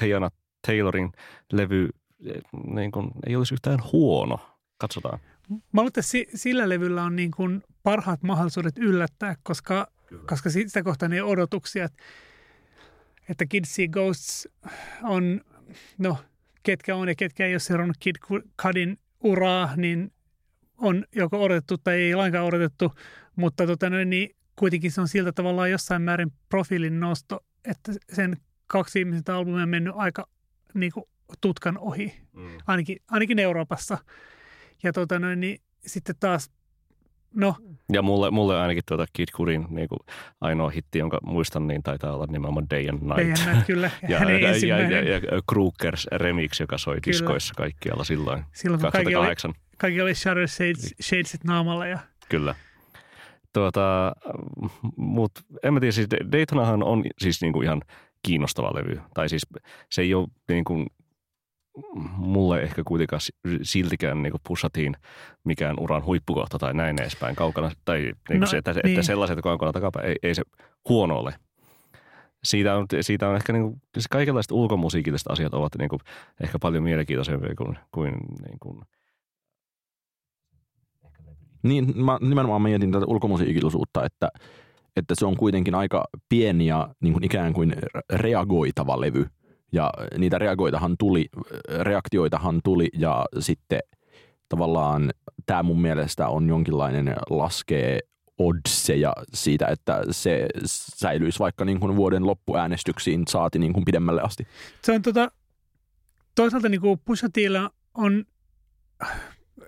Tejana Taylorin levy eh, niin kuin, ei olisi yhtään huono. Katsotaan. Mä luulen, että si- sillä levyllä on niin kuin parhaat mahdollisuudet yllättää, koska, koska si- sitä kohtaan ei ole odotuksia. Että, että Kids See Ghosts on, no ketkä on ja ketkä ei ole seurannut Kid Cudin uraa, niin on joko odotettu tai ei lainkaan odotettu, mutta tota niin kuitenkin se on siltä tavallaan jossain määrin profiilin nosto, että sen kaksi viimeisintä albumia on mennyt aika niin kuin tutkan ohi, ainakin, ainakin Euroopassa. Ja tota noin, niin sitten taas, no Ja mulle, mulle ainakin tuota Kid Kudin niin kuin ainoa hitti, jonka muistan, niin taitaa olla nimenomaan Day and Night. Eihän näet kyllä ja, ja, ja, ja, ja Krookers remix, joka soi Kyllä. diskoissa kaikkialla silloin. silloin kun kaikki oli, 2008. kaikki oli Shutter Shades, Shadesit naamalla. Ja, Kyllä. Tuota, mutta en mä tiedä, siis Daytonahan on siis niinku ihan kiinnostava levy. Tai siis se ei ole niinku, mulle ehkä kuitenkaan si- siltikään niinku pussatiin mikään uran huippukohta tai näin edespäin kaukana. Tai niinku No, se, että, niin. että sellaiset kaukana takapäin ei, ei se huono ole. siitä on, siitä on ehkä niin kuin, siis kaikenlaiset ulkomusiikilliset asiat ovat niin kuin, ehkä paljon mielenkiintoisempia kuin, kuin, niin kuin Niin, mä nimenomaan mietin tätä ulkomusiikillisuutta, että, että se on kuitenkin aika pieni ja niin kuin ikään kuin reagoitava levy. Ja niitä reagoitahan tuli, reaktioitahan tuli ja sitten tavallaan tämä mun mielestä on jonkinlainen laskee oddseja siitä, että se säilyisi vaikka niin kuin vuoden loppuäänestyksiin saati niin kuin pidemmälle asti. Se on tota, toisaalta niin kuin Pusha Tilla on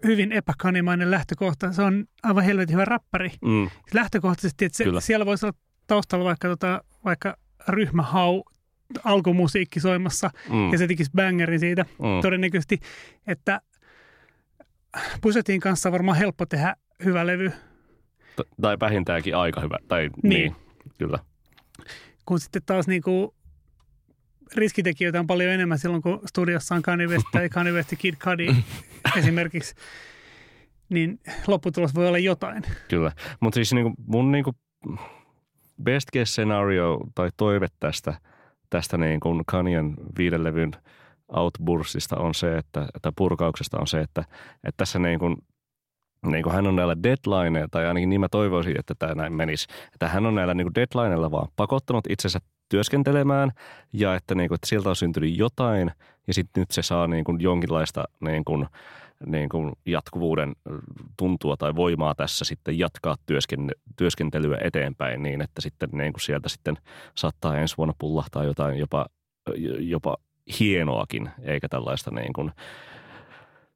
hyvin epäkanimainen lähtökohta. Se on aivan helvetin hyvä räppäri. mm, Lähtökohtaisesti, että se, Kyllä. siellä voisi olla taustalla vaikka, tota, vaikka ryhmähau alkumusiikki soimassa mm, ja se tekisi bangerin siitä mm, todennäköisesti, että Pusetin kanssa on varmaan helppo tehdä hyvä levy, t- tai vähintäänkin aika hyvä. Tai, niin. Niin. niin. kyllä. kun sitten taas niinku riskitekijöitä on paljon enemmän silloin, kun studiossa on Kanye West tai Kanye West Kid Cudi esimerkiksi, niin lopputulos voi olla jotain. Kyllä, mutta siis niinku, mun niinku best case scenario tai toive tästä, tästä niinku Kanyen viiden levyn outburstista on se, että, että purkauksesta on se, että, että tässä niinku, niinku hän on näillä deadlineilla, tai ainakin niin mä toivoisin, että tämä näin menisi, että hän on näillä niinku deadlineilla vaan pakottanut itsensä työskentelemään ja että, niinku, että sieltä on syntynyt jotain ja sitten nyt se saa niinku jonkinlaista niinku, niin kuin jatkuvuuden tuntua tai voimaa tässä sitten jatkaa työsken, työskentelyä eteenpäin niin, että sitten niin kuin sieltä sitten saattaa ensi vuonna pullahtaa jotain jopa, jopa hienoakin, eikä tällaista niin kuin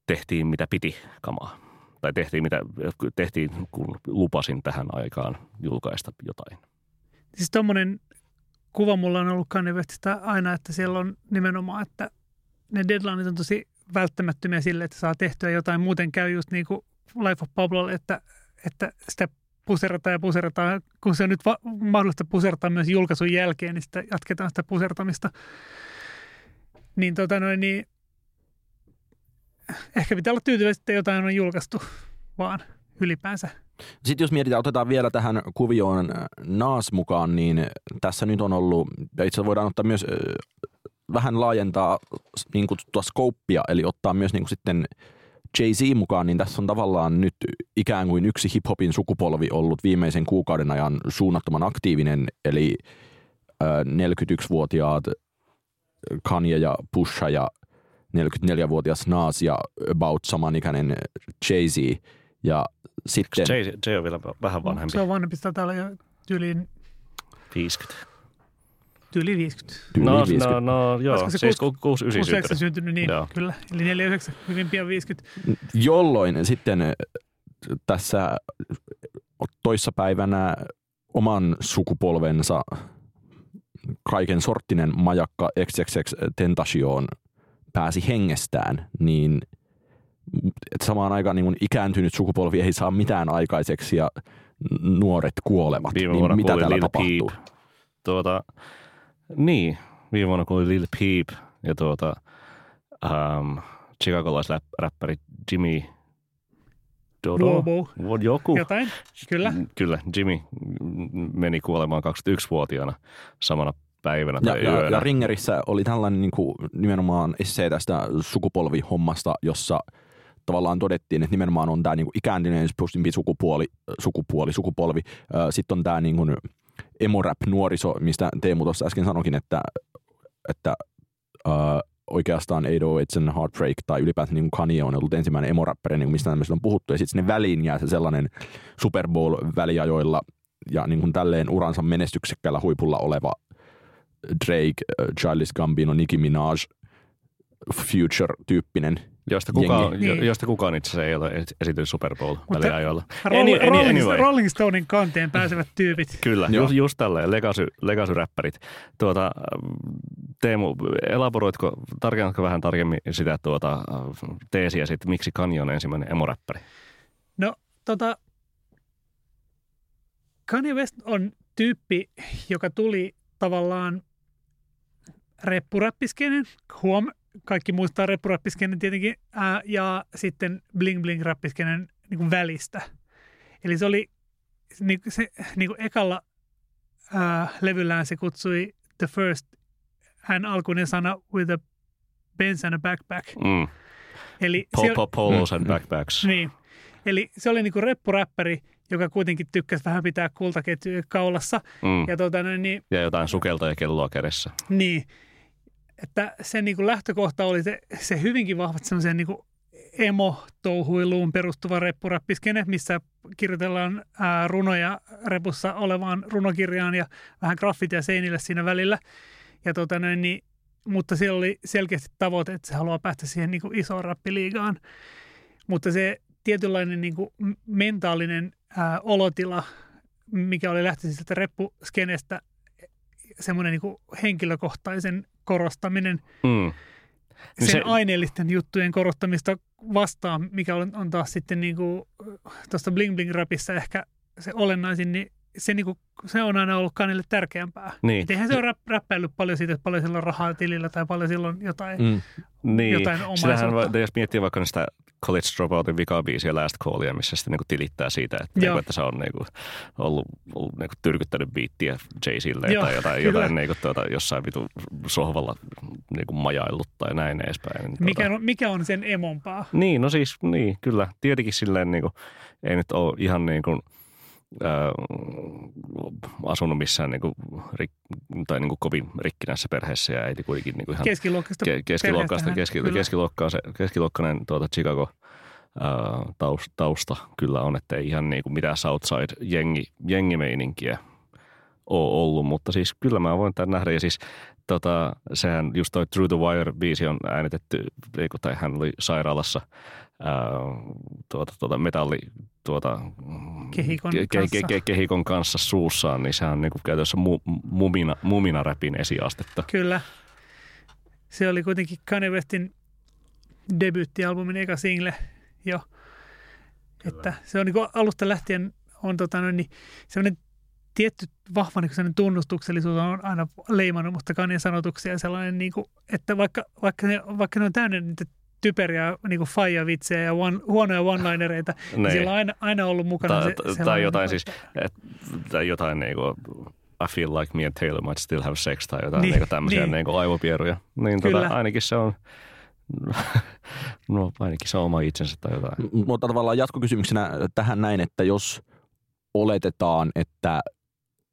tehtiin mitä piti kamaa. Tai tehtiin mitä tehtiin, kun lupasin tähän aikaan julkaista jotain. Siis tuommoinen kuva mulla on ollut Kanye Westistä aina, että siellä on nimenomaan, että ne deadlineit on tosi välttämättömiä sille, että saa tehtyä jotain. Muuten käy just niin kuin Life of Pablolle, että, että sitä puserataan ja puserataan. Kun se on nyt va- mahdollista pusertaa myös julkaisun jälkeen, niin sitä jatketaan sitä pusertamista. Niin, tota noin, niin ehkä pitää olla tyytyväinen, että jotain on julkaistu vaan ylipäänsä. Sitten jos mietitään, otetaan vielä tähän kuvioon äh, Naas mukaan, niin tässä nyt on ollut, ja itse voidaan ottaa myös äh, vähän laajentaa niin kutsuttua skouppia, eli ottaa myös niin kuin sitten Jay-Z mukaan, niin tässä on tavallaan nyt ikään kuin yksi hip-hopin sukupolvi ollut viimeisen kuukauden ajan suunnattoman aktiivinen, eli äh, 41-vuotiaat Kanye ja Pusha ja 44-vuotias Nas ja about samanikäinen Jay-Z. Ja sitten... Jay, Jay on vielä vähän vanhempi, Se on vanhempi, sitä täällä jo tyyliin, 50. tyyliin 50. Tyyli No, 50. no, no joo, Olisiko se siis kuusi- 69 69 syntynyt. syntynyt, niin Joo. kyllä. Eli 49, hyvin pian 50. Jolloin sitten äh, tässä toissapäivänä oman sukupolvensa kaiken sorttinen majakka XXX Tentacion pääsi hengestään, niin että samaan aikaan niin ikääntynyt sukupolvi ei saa mitään aikaiseksi ja nuoret kuolevat. Viime niin mitä täällä Lil tapahtuu? Peep. Tuota, niin, viime vuonna kuoli Lil Peep ja tuota, um, chicagolaisräppäri Jimmy Dodo. Bobo. Joku. Jotain, kyllä. Kyllä, Jimmy meni kuolemaan 21-vuotiaana samana päivänä Ja, tai ja, yönä. ja Ringerissä oli tällainen niin kuin, nimenomaan essee tästä sukupolvihommasta, jossa tavallaan todettiin, että nimenomaan on tämä niin ikääntyneen pustimpi sukupuoli, sukupuoli, sukupolvi. Sitten on tämä niin kuin emo-rap-nuoriso, mistä Teemu tuossa äsken sanokin, että, että äh, oikeastaan 808 and Heartbreak tai ylipäätään niin Kanye on ollut ensimmäinen emo-räppäri, niin mistä tämmöistä on puhuttu. Ja sitten sinne väliin jää se sellainen Super Bowl-väliajoilla ja niin kuin tälleen uransa menestyksekkäällä huipulla oleva Drake, Childish Gambino, Nicki Minaj, Future-tyyppinen. Josta, kukaan, Niin. josta kukaan itse asiassa ei ole esitellyt Super Bowl väliajoilla. Rolling, Any- any- Rolling, anyway. Rolling Stonein kanteen pääsevät tyypit. Kyllä, Joo. just, just tälleen, legacy, legacy-räppärit. Tuota, Teemu, elaboroitko, tarkennatko vähän tarkemmin sitä tuota, teesiä sitten, miksi Kanye on ensimmäinen emoräppäri? No, tota, Kanye West on tyyppi, joka tuli tavallaan reppuräppiskenen. Huom, kaikki muistaa reppuräppiskenen tietenkin. Ää, ja sitten bling bling räppiskenen niin kuin välistä. Eli se oli niin, se, niin kuin ekalla ää, levyllään se kutsui the first hän alkuinen sana with a Benz and a backpack. Mm. Eli Po- siellä- po- polos and backpacks. Niin. Eli se oli niinku reppuräppäri, joka kuitenkin tykkäsi vähän pitää kultaketjuja kaulassa. Mm. Ja, noin, niin, Ja jotain sukelta ja kelloa kädessä. niin, että sen niinku lähtökohta oli se, se hyvinkin vahvat semmoiseen niinku emo-touhuiluun perustuva reppuräppiskene, missä kirjoitellaan ää, runoja repussa olevaan runokirjaan ja vähän graffitia seinille siinä välillä. Ja tota, noin, niin, mutta siellä oli selkeästi tavoite, että se haluaa päästä siihen niin kuin isoon rappiliigaan. Mutta se tietynlainen niin kuin mentaalinen ää, olotila, mikä oli lähtöisin sieltä reppuskenestä, semmoinen niin kuin henkilökohtaisen korostaminen, Mm. sen se- aineellisten juttujen korostamista vastaan, mikä on, on taas sitten niin kuin tuosta Bling Bling Rapissa ehkä se olennaisin, niin se, niin kuin, se on aina ollut kanille tärkeämpää. Niin. Et eihän se ole räppäillyt paljon siitä, että paljon sillä on rahaa tilillä tai paljon silloin jotain. Mm. Niin, jotain omaisuutta. va- jos miettii vaikka sitä College Dropoutin vikabiisiä Last Callia, missä sitten niinku tilittää siitä, että, Joo. niinku, että se on niinku ollut, ollut niinku tyrkyttänyt biittiä Jay-Zille Joo, tai jotain, kyllä. jotain niinku, tuota, jossain vitu sohvalla niinku majaillut tai näin edespäin. Niin, Mikä, tuota, on, mikä on sen emompaa? Niin, no siis, niin, kyllä. Tietenkin silleen niinku, ei nyt ole ihan niin kuin, ää, asunut missään niinku, rik, tai niinku kovin rikkinäisessä perheessä ja äiti kuitenkin niinku ihan Keskiluokkaista ke, keskiluokkaista, keski, kyllä. keskiluokkaa, se, keskiluokkainen tuota Chicago ää, taus, tausta kyllä on, että ei ihan niin kuin mitään Southside jengi, jengimeininkiä ole ollut, mutta siis kyllä mä voin tämän nähdä ja siis tota, sehän just toi Through the Wire-biisi on äänitetty, tai hän oli sairaalassa ää, tuota, tuota metalli tuota, Kehikon ke, ke, kanssa. ke, kehikon kanssa suussaan, niin sehän on niin kuin käytössä mu, mumina, mumina räpin esiastetta. Kyllä. Se oli kuitenkin Kanye Westin debyyttialbumin eka single jo. Että se on niin alusta lähtien on tota noin, niin sellainen tietty vahva niin sellainen tunnustuksellisuus on aina leimannut musta Kanyen sanotuksia ja sellainen, niin kuin, että vaikka, vaikka, ne, vaikka ne on täynnä niitä typeriä niin kuin faija-vitsejä ja one, huonoja one-linereita, niin Niin. sillä on aina, aina ollut mukana Tai- se, tai jotain niin siis, kuin, et, tai jotain niinku, I feel like me and Taylor might still have sex tai jotain Niin, niin, niinku tämmöisiä niin. niin. niinku aivopieruja. Niin Kyllä. tota, ainakin se on, no ainakin se on oma itsensä tai jotain. M- Mutta tavallaan jatkokysymyksenä tähän näin, että jos oletetaan, että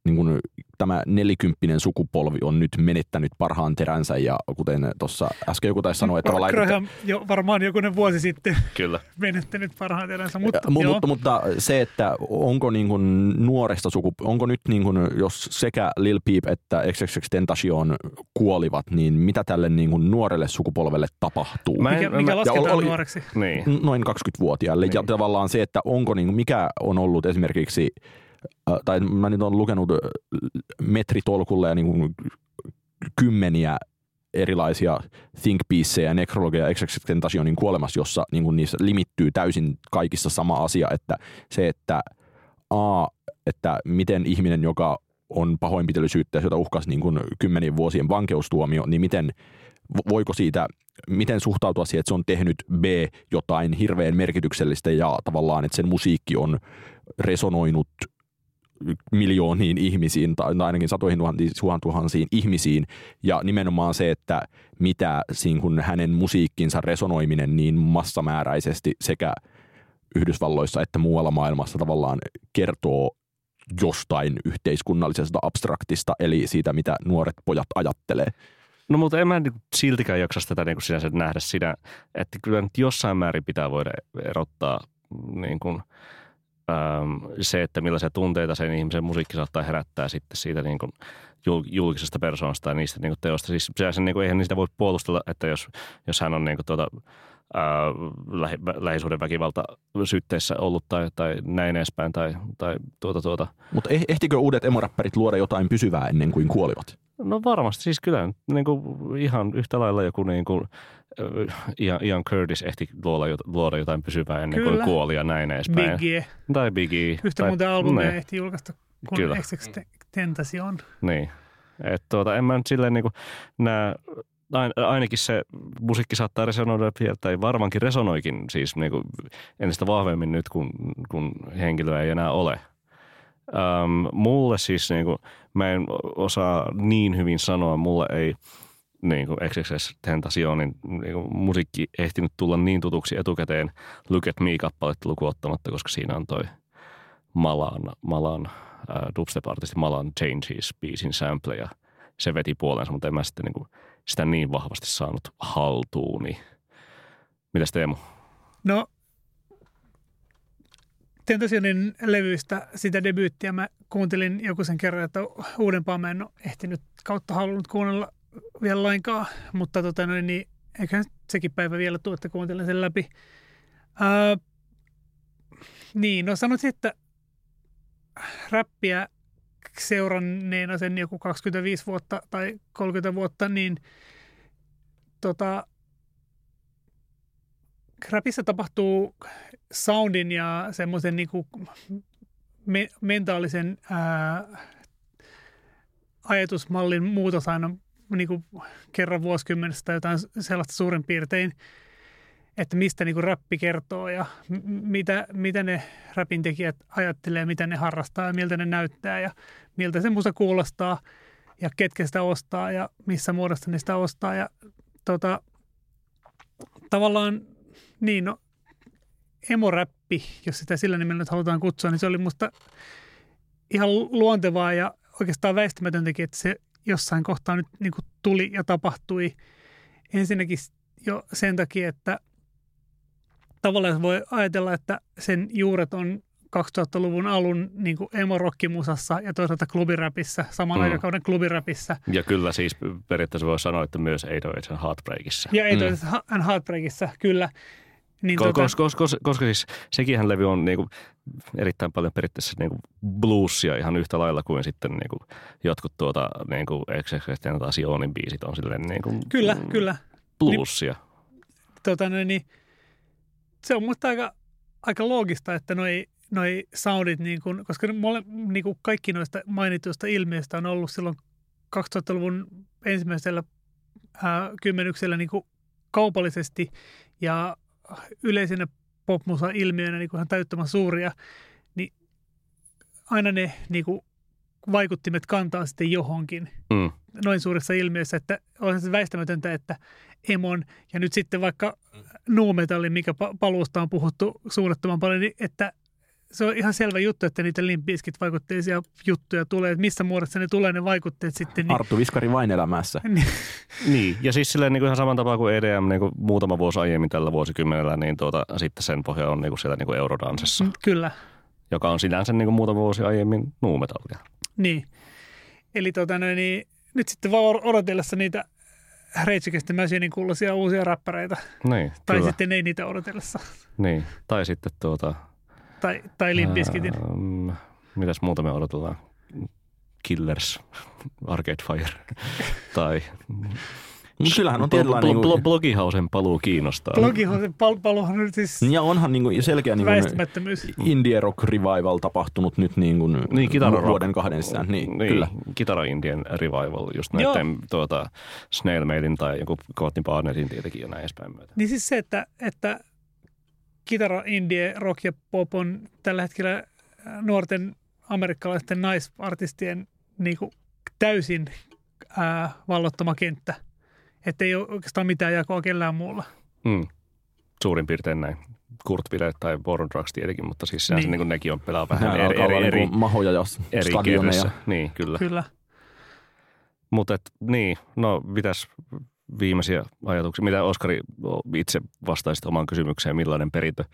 niin kuin tämä nelikymppinen sukupolvi on nyt menettänyt parhaan teränsä ja kuten tuossa äsken joku taisi sanoa, että että- Graham jo, varmaan jokunen vuosi sitten Kyllä. menettänyt parhaan elänsä, mutta, Mu- joo, mutta, mutta se, että onko niin kuin nuoresta sukup... onko nyt niin kuin, jos sekä Lil Peep että XXX Tentacion kuolivat, niin mitä tälle niin kuin nuorelle sukupolvelle tapahtuu? Mä en- mikä, mä- mikä ja lasketaan oli- nuoreksi. Niin. Noin 20-vuotiaille. Ja Niin. tavallaan se, että onko niin kuin, mikä on ollut esimerkiksi, tai mä nyt olen lukenut metritolkulle ja niin kuin kymmeniä erilaisia think piecejä ja nekrologeja XXX Tentacionin kuolemassa, jossa niin kuin niissä limittyy täysin kaikissa sama asia, että se, että A, että miten ihminen, joka on pahoinpitelysyyttä, jota uhkasi niin kuin kymmenien vuosien vankeustuomio, niin miten vo- voiko siitä, miten suhtautua siihen, että se on tehnyt B jotain hirveän merkityksellistä ja tavallaan, että sen musiikki on resonoinut miljooniin ihmisiin tai ainakin satoihin tuhansiin, tuhansiin ihmisiin ja nimenomaan se, että mitä siinä kun hänen musiikkinsa resonoiminen niin massamääräisesti sekä Yhdysvalloissa että muualla maailmassa tavallaan kertoo jostain yhteiskunnallisesta abstraktista, eli siitä, mitä nuoret pojat ajattelee. No mutta en mä niinku siltikään jaksa tätä niinku sinänsä nähdä siinä, että kyllä nyt jossain määrin pitää voida erottaa niin kuin, se, että millaisia tunteita sen ihmisen musiikki saattaa herättää sitten siitä niin kuin jul- julkisesta persoonasta ja niistä niin kuin teosta. Siis se, niin kuin, eihän niistä voi puolustella, että jos, jos hän on niin kuin, tuota, ää, lähi, lähisuuden väkivalta syytteessä ollut tai, tai näin edespäin tai, tai tuota, tuota. Mutta eh- ehtikö uudet emoräppärit luoda jotain pysyvää ennen kuin kuolivat? No varmasti, siis kyllä niin kuin ihan yhtä lailla joku niin kuin, äh, Ian, Ian Curtis ehti luoda, luoda jotain pysyvää ennen Kyllä. kuin kuoli ja näin edespäin. Biggie. Tai Biggie. Yhtä tai, muuten albumia niin, ehti julkaista kuin Kyllä. Niin. Et tuota, en mä nyt silleen niin kuin nää, ain, ainakin se musiikki saattaa resonoida vielä, tai varmaankin resonoikin siis niin kuin entistä vahvemmin nyt, kun, kun henkilöä ei enää ole. Um, mulle siis, niin kuin, mä en osaa niin hyvin sanoa, mulle ei niin kuin XXS Tentacionin niin kuin musiikki ehtinyt tulla niin tutuksi etukäteen Look at Me-kappaletta lukuottamatta, koska siinä on toi Malan, Malan äh, dubstep-artisti Malan Changes-biisin sample ja se veti puolensa, mutta en mä sitten niin kuin, sitä niin vahvasti saanut haltuuni. Mitäs Teemu? No, Tentacionin levyistä sitä debyyttiä mä kuuntelin joku sen kerran, että uudempaa mä en ole ehtinyt kautta halunnut kuunnella vielä lainkaan, mutta tota noin, niin eiköhän sekin päivä vielä tule, että kuuntelen sen läpi. Ää, niin, no sanoisin, että räppiä seuranneena sen joku 25 vuotta tai 30 vuotta, niin tota, räpissä tapahtuu soundin ja semmoisen niinku me, mentaalisen ää, ajatusmallin muutos aina niin kuin kerran vuosikymmenestä tai jotain sellaista suurin piirtein, että mistä niin kuin räppi kertoo ja mitä, mitä ne räpin tekijät ajattelee, mitä ne harrastaa ja miltä ne näyttää ja miltä se musta kuulostaa ja ketkä sitä ostaa ja missä muodossa ne sitä ostaa. Ja tota, tavallaan niin, no, emoräppi, jos sitä sillä nimellä nyt halutaan kutsua, niin se oli musta ihan luontevaa ja oikeastaan väistämätöntäkin, että se jossain kohtaa nyt niin kuin tuli ja tapahtui. Ensinnäkin jo sen takia, että tavallaan voi ajatella, että sen juuret on 2000-luvun alun niin kuin emo-rockimusassa ja toisaalta klubiräpissä, saman mm. aikakauden klubiräpissä. Ja kyllä siis periaatteessa voi sanoa, että myös 808 Heartbreakissa. Ja 808 mm. Heartbreakissa, kyllä. Niin koska, tuota... koska, koska, koska siis sekin levy on niinku erittäin paljon periaatteessa niinku bluesia ihan yhtä lailla kuin sitten niinku jotkut tuota niinku Sionin biisit on silleen niinku Kyllä, mm, kyllä. Bluesia. Niin, tota, no, niin, se on musta aika, aika loogista, että noi, noi soundit, niin kun, koska mole, niin kun kaikki noista mainituista ilmiöistä on ollut silloin 2000-luvun ensimmäisellä ää, kymmenyksellä niin kaupallisesti ja yleisenä popmusa-ilmiönä niin ihan täyttämän suuria, niin aina ne niin kuin, vaikuttimet kantaa sitten johonkin mm. noin suuressa ilmiössä, että on se väistämätöntä, että Emon ja nyt sitten vaikka nuumetallin, mikä paluusta on puhuttu suunnattoman paljon, niin että se on ihan selvä juttu, että niitä limpiskit vaikutteisia juttuja tulee, että missä muodossa ne tulee ne vaikutteet sitten. Niin... Arttu Viskari vain elämässä. Niin. niin, ja siis silleen niin kuin ihan saman tapaa kuin EDM niin kuin muutama vuosi aiemmin tällä vuosikymmenellä, niin tuota, sitten sen pohja on niin kuin siellä niin kuin Eurodansessa. Mm, kyllä. Joka on sinänsä niin kuin muutama vuosi aiemmin nuumetallia. Niin. Eli tota, no, niin, nyt sitten vaan odotellessa niitä the Machinein kuulosia uusia räppäreitä. Niin, tai kyllä. sitten ei niitä odotellessa. Niin, tai sitten tuota, tai, tai Limpiskitin. Ähm, mitäs muuta me odotetaan? Killers, Arcade Fire tai... Mutta kyllähän on tietynlainen... Bl- bl- Blogihausen paluu kiinnostaa. Blogihausen pal- paluuhan nyt siis... Ja onhan niinku selkeä niinku indie rock revival tapahtunut nyt niinku niin, vuoden kahden sisään. Niin, niin, kyllä. Kitara Indian revival just näiden tuota, Snail Mailin tai joku Courtney Barnettin tietenkin jo näin edespäin myötä. Niin siis se, että, että kitara, indie, rock ja pop on tällä hetkellä äh, nuorten amerikkalaisten naisartistien niin kuin täysin ää, äh, vallottama kenttä. Että ei ole oikeastaan mitään jakoa kellään muulla. Mm. Suurin piirtein näin. Kurt Ville tai Born Drugs tietenkin, mutta siis niin. niin kuin nekin on pelaa vähän Nämä eri, eri, eri, eri, mahoja ja eri Niin, kyllä. kyllä. Mutta niin, no mitäs viimeisiä ajatuksia. Mitä Oskari itse vastaisit omaan kysymykseen, millainen perintö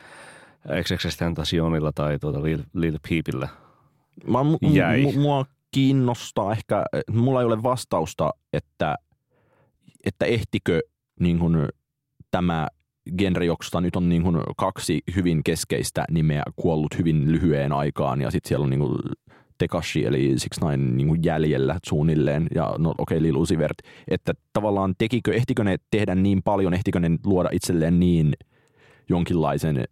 XXXTentacionilla tai tuota Lil, Lil Peepillä Mä, jäi? M- mua kiinnostaa ehkä, mulla ei ole vastausta, että, että ehtikö niin kuin, tämä genre, josta nyt on niin kuin kaksi hyvin keskeistä nimeä kuollut hyvin lyhyeen aikaan ja sitten siellä on niin kuin Tekashi eli Six Nine niin jäljellä suunnilleen ja no okei okay, Lil että tavallaan tekikö, ehtikö ne tehdä niin paljon, ehtikö ne luoda itselleen niin jonkinlaisen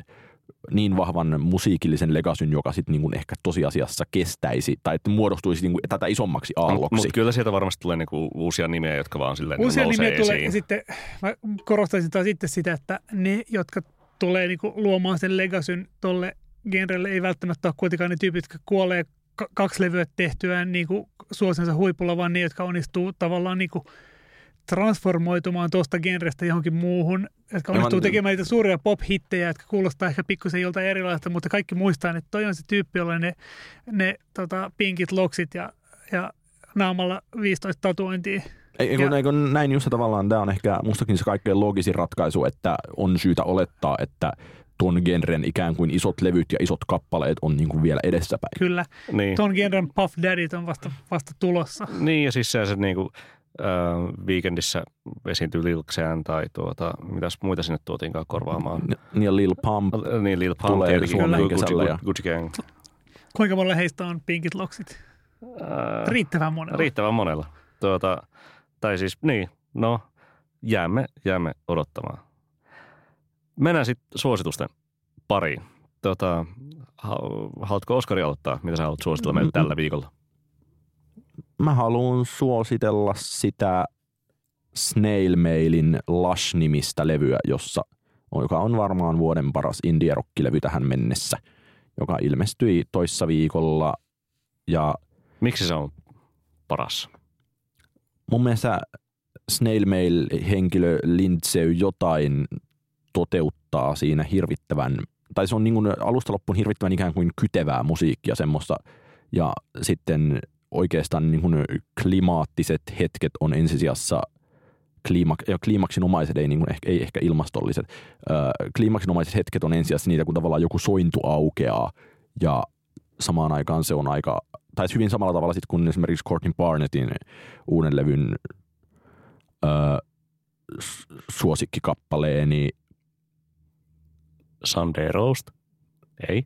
niin vahvan musiikillisen legasyn, joka sitten niin ehkä tosiasiassa kestäisi tai että muodostuisi niin kuin tätä isommaksi aalloksi. Mutta kyllä sieltä varmasti tulee niin kuin uusia nimiä, jotka vaan silleen Uusia nimiä esiin. tulee ja sitten mä korostaisin taas sitten sitä, että ne, jotka tulee niin kuin luomaan sen legasyn tolle genrelle ei välttämättä ole kuitenkaan ne tyypit, jotka kuolee kaksi levyä tehtyään niin kuin suosensa huipulla, vaan ne, jotka onnistuu tavallaan niin kuin transformoitumaan tuosta genrestä johonkin muuhun, jotka onnistuu tekemään niitä suuria pop-hittejä, jotka kuulostaa ehkä pikkusen joltain erilaista, mutta kaikki muistaa, että toi on se tyyppi, jolla ne, ne tota, pinkit loksit ja, ja naamalla 15 tatuointia. Ei, ei, kun, Ja- ei, kun näin just tavallaan tämä on ehkä mustakin se kaikkein loogisin ratkaisu, että on syytä olettaa, että ton genren ikään kuin isot levyt ja isot kappaleet on niin kuin vielä edessäpäin. Kyllä, Niin. ton genren Puff Daddyt on vasta, vasta tulossa. Niin, ja siis se, se niinku, äh, weekendissä esiintyi Lil Xan tai tuota, mitäs muita sinne tuotiinkaan korvaamaan. Niin ja Lil Pump, Niin, Lil Pump Tulee tietenkin, Suomeen kesällä ja- Gucci Gang. Kuinka monella heistä on pinkit loksit? Äh, Riittävän monella. riittävän monella. Tuota, tai siis, niin, no, jäämme, jäämme odottamaan. Mennään sitten suositusten pariin. Tota, ha- haluatko Oskari aloittaa, mitä sä haluat suositella meille tällä viikolla? mä haluan suositella sitä Snail Mailin Lush-nimistä levyä, jossa, joka on varmaan vuoden paras indie rockilevy tähän mennessä, joka ilmestyi toissa viikolla. Ja Miksi se on paras? mun mielestä Snail Mail henkilö Lindsay jotain toteuttaa siinä hirvittävän, tai se on niin kuin alusta loppuun hirvittävän ikään kuin kytevää musiikkia semmoista, ja sitten oikeastaan niin kuin klimaattiset hetket on ensisijassa kliimak- ja kliimaksinumaiset, ei, niin kuin ehkä, ei ehkä ilmastolliset, öö, kliimaksinumaiset hetket on ensisijassa niitä, kun tavallaan joku sointu aukeaa. Ja samaan aikaan se on aika, tai hyvin samalla tavalla sitten kuin esimerkiksi Courtney Barnettin uuden levyn öö, suosikkikappaleeni, Sunday Roast? Ei.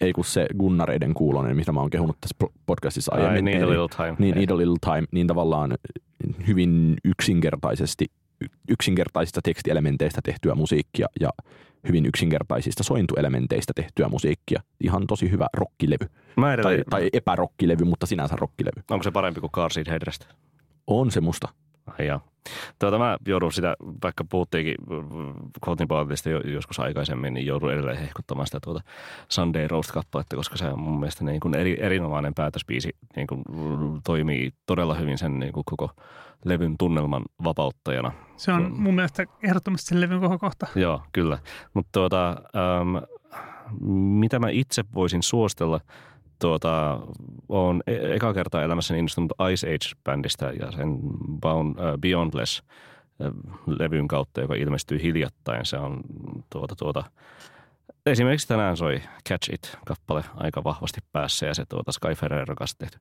ei kun se Gunnareiden kuulonen, mitä mä oon kehunut tässä po- podcastissa Ai, aiemmin. need a little time. Niin. Need a Little Time, niin tavallaan hyvin yksinkertaisesti, yksinkertaisista tekstielementeistä tehtyä musiikkia ja hyvin yksinkertaisista sointuelementeistä tehtyä musiikkia. Ihan tosi hyvä rockilevy. Mä Tai, edelleen, tai epärockilevy, mutta sinänsä rockilevy. onko se parempi kuin Car Headrest? On se musta. Ai jaa. Tuota, mä joudun sitä, vaikka puhuttiinkin jo, joskus aikaisemmin, niin joudun edelleen hehkuttamaan sitä tuota Sunday Roast-kappaletta, koska se on mun mielestä niin kuin eri, erinomainen päätösbiisi, niin kuin toimii todella hyvin sen niin kuin koko levyn tunnelman vapauttajana. Se on mun mielestä ehdottomasti sen levyn koko kohta. Joo, kyllä. Mutta tuota, ähm, mitä mä itse voisin suositella, tuota, on e- eka kertaa elämässäni innostunut Ice Age-bändistä ja sen Bound, äh, Beyondless äh, levyn kautta, joka ilmestyi hiljattain. Se on tuota, tuota, esimerkiksi tänään soi Catch It-kappale aika vahvasti päässä ja se tuota Sky Ferreira kanssa tehty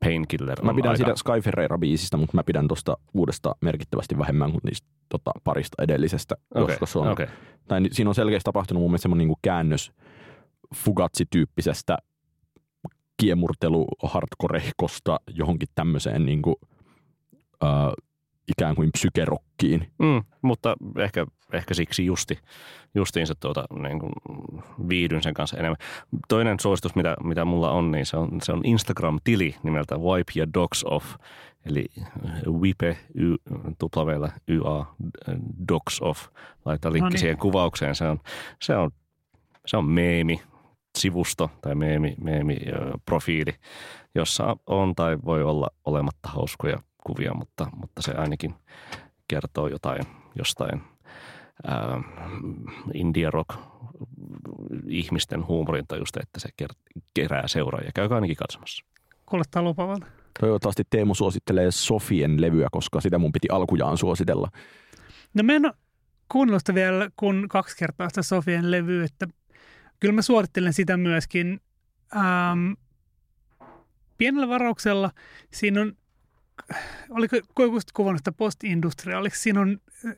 Painkiller Mä pidän aika, siitä Sky Ferreira-biisistä, mutta mä pidän tuosta uudesta merkittävästi vähemmän kuin niistä tota, parista edellisestä. Okei, koska se on, okei. tai ni- siinä on selkeästi tapahtunut mun mielestä semmoinen niin käännös Fugatsi-tyyppisestä kiemurtelu hardcorehkosta johonkin tämmöiseen niin kuin, äh, ikään kuin psykerokkiin. Mm, mutta ehkä, ehkä siksi justi, justiinsa tuota, niin kuin viihdyn sen kanssa enemmän. Toinen suositus, mitä, mitä mulla on, niin se on, se on Instagram-tili nimeltä Wipe Your Dogs Off. Eli wipe, y, tuplaveilla, YA, dogs off. Laittaa linkki No niin. siihen kuvaukseen. Se on, se on, se on meemi, sivusto tai meemi, meemi ö, profiili, jossa on tai voi olla olematta hauskoja kuvia, mutta, mutta se ainakin kertoo jotain jostain ää, indie rock ihmisten huumorintajusta, että se ker- kerää seuraajia. Käykää ainakin katsomassa. Kuulostaa lupavalta. Toivottavasti Teemu suosittelee Sofien levyä, koska sitä mun piti alkujaan suositella. No mä en ole kuunnellut vielä kun kaksi kertaa sitä Sofian levyä, että kyllä mä suorittelen sitä myöskin. Ähm, pienellä varauksella siinä on, oliko sitten kuvannut sitä post-industriaaliksi, siinä on äh,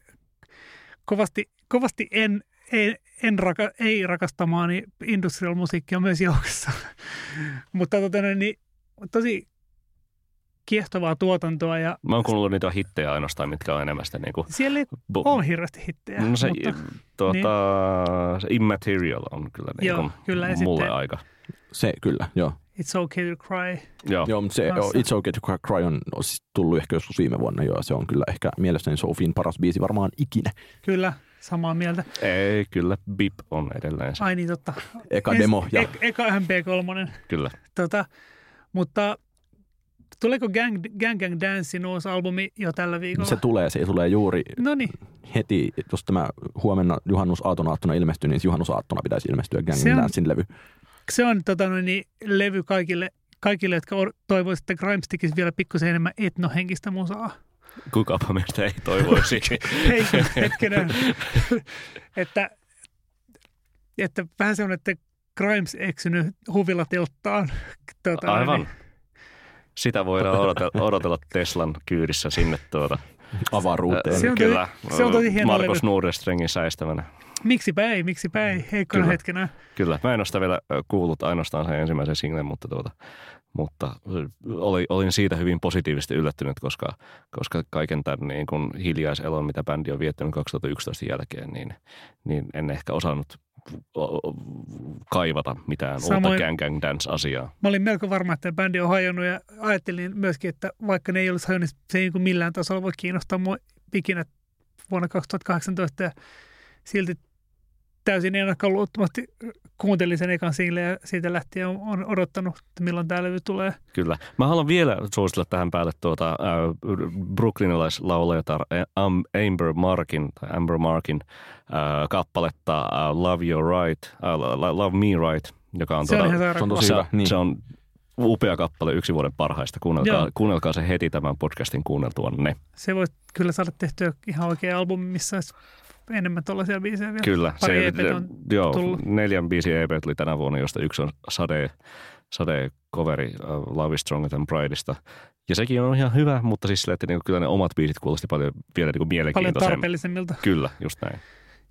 kovasti, kovasti en, ei, en raka, ei rakastamaani industrial musiikkia myös joukossa. Mutta tota, niin, tosi kiehtovaa tuotantoa ja Mä oon kuunnellut niitä hittejä ainoastaan, mitkä on enemmän sitä niinku... siellä ei Bu- ole hirveästi hittejä. No se, mutta, tuota, se Immaterial on kyllä, niin Joo, kuin kyllä, mulle sitten- aika. Se kyllä, joo. It's okay to cry. Joo. Joo, mutta se Kanssa. It's Okay to Cry on siis tullut ehkä joskus viime vuonna jo. ja Se on kyllä ehkä mielestäni Sofin paras biisi varmaan ikinä. Kyllä, samaa mieltä. Ei, kyllä Bip on edelleen se. Ai niin, totta. Eka demo ja E- eka MP3. Kyllä. Tota, Mutta tuleeko Gang Gang, Gang Dancein uusi albumi jo tällä viikolla? Se tulee, se tulee juuri No niin, heti, jos tämä huomenna juhannusaattona ilmestyy, niin juhannusaattona pitäisi ilmestyä Gang Se on- Dancein levy. se on tota, noin, niin, levy kaikille, kaikille, jotka toivoisivat, että Grimes tekisi vielä pikkusen enemmän etnohenkistä musaa. Kukapa meistä ei toivoisi. Hei, hetkinen. että, että vähän semmoinen, että Grimes eksynyt huvilatelttaan. Tota, noin, Aivan. niin. Sitä voidaan odotella, odotella Teslan kyydissä sinne tuota. Avaruuteen. Se on tosi- Kyllä. se on tosi hieno Markus levy. Nordestrengin säistämänä. Miksipä ei, miksipä ei, heikkona Kyllä. hetkenä. Kyllä. Mä en ole sitä vielä kuullut ainoastaan sen ensimmäisen singlen, mutta, tuota, mutta oli, olin siitä hyvin positiivisesti yllättynyt, koska, koska kaiken tämän niin kun hiljaiselon, mitä bändi on viettänyt 2011 jälkeen, niin, niin en ehkä osannut kaivata mitään Samoin- uutta Gang Gang Dance-asiaa. Mä olin melko varma, että bändi on hajonnut ja ajattelin myöskin, että vaikka ne ei olisi hajonnut, niin se ei niin kuin millään tasolla voi kiinnostaa mua ikinä vuonna 2018 ja silti täysin ennakkoluulottomasti kuuntelin sen ekan singlen ja siitä lähtien on, on odottanut, että milloin tämä levy tulee. Kyllä. Mä haluan vielä suositella tähän päälle tuota, äh, brooklynilaislaulajatar Am- Amber Markin, tai Amber Markin äh, kappaletta äh, Love You Right, äh, Lo- Love Me Right, joka on, Se on tuota, ihan se on tosi se, hyvä. Niin. se on upea kappale, yksi vuoden parhaista. Kuunnelkaa, Joo. kuunnelkaa se heti tämän podcastin kuunneltuanne. Se voi kyllä saada tehtyä ihan oikea albumi, missä olisi enemmän tuollaisia biisejä vielä. Kyllä. Pari se, EP:tä on joo, tullut. neljän biisin EP tuli tänä vuonna, josta yksi on Sade, Sade coveri uh, Love is Stronger than Prideista. Ja sekin on ihan hyvä, mutta siis sillä, että niinku, kyllä ne omat biisit kuulosti paljon vielä niinku paljon mielenkiintoisemmin. tarpeellisemmilta. Kyllä, just näin.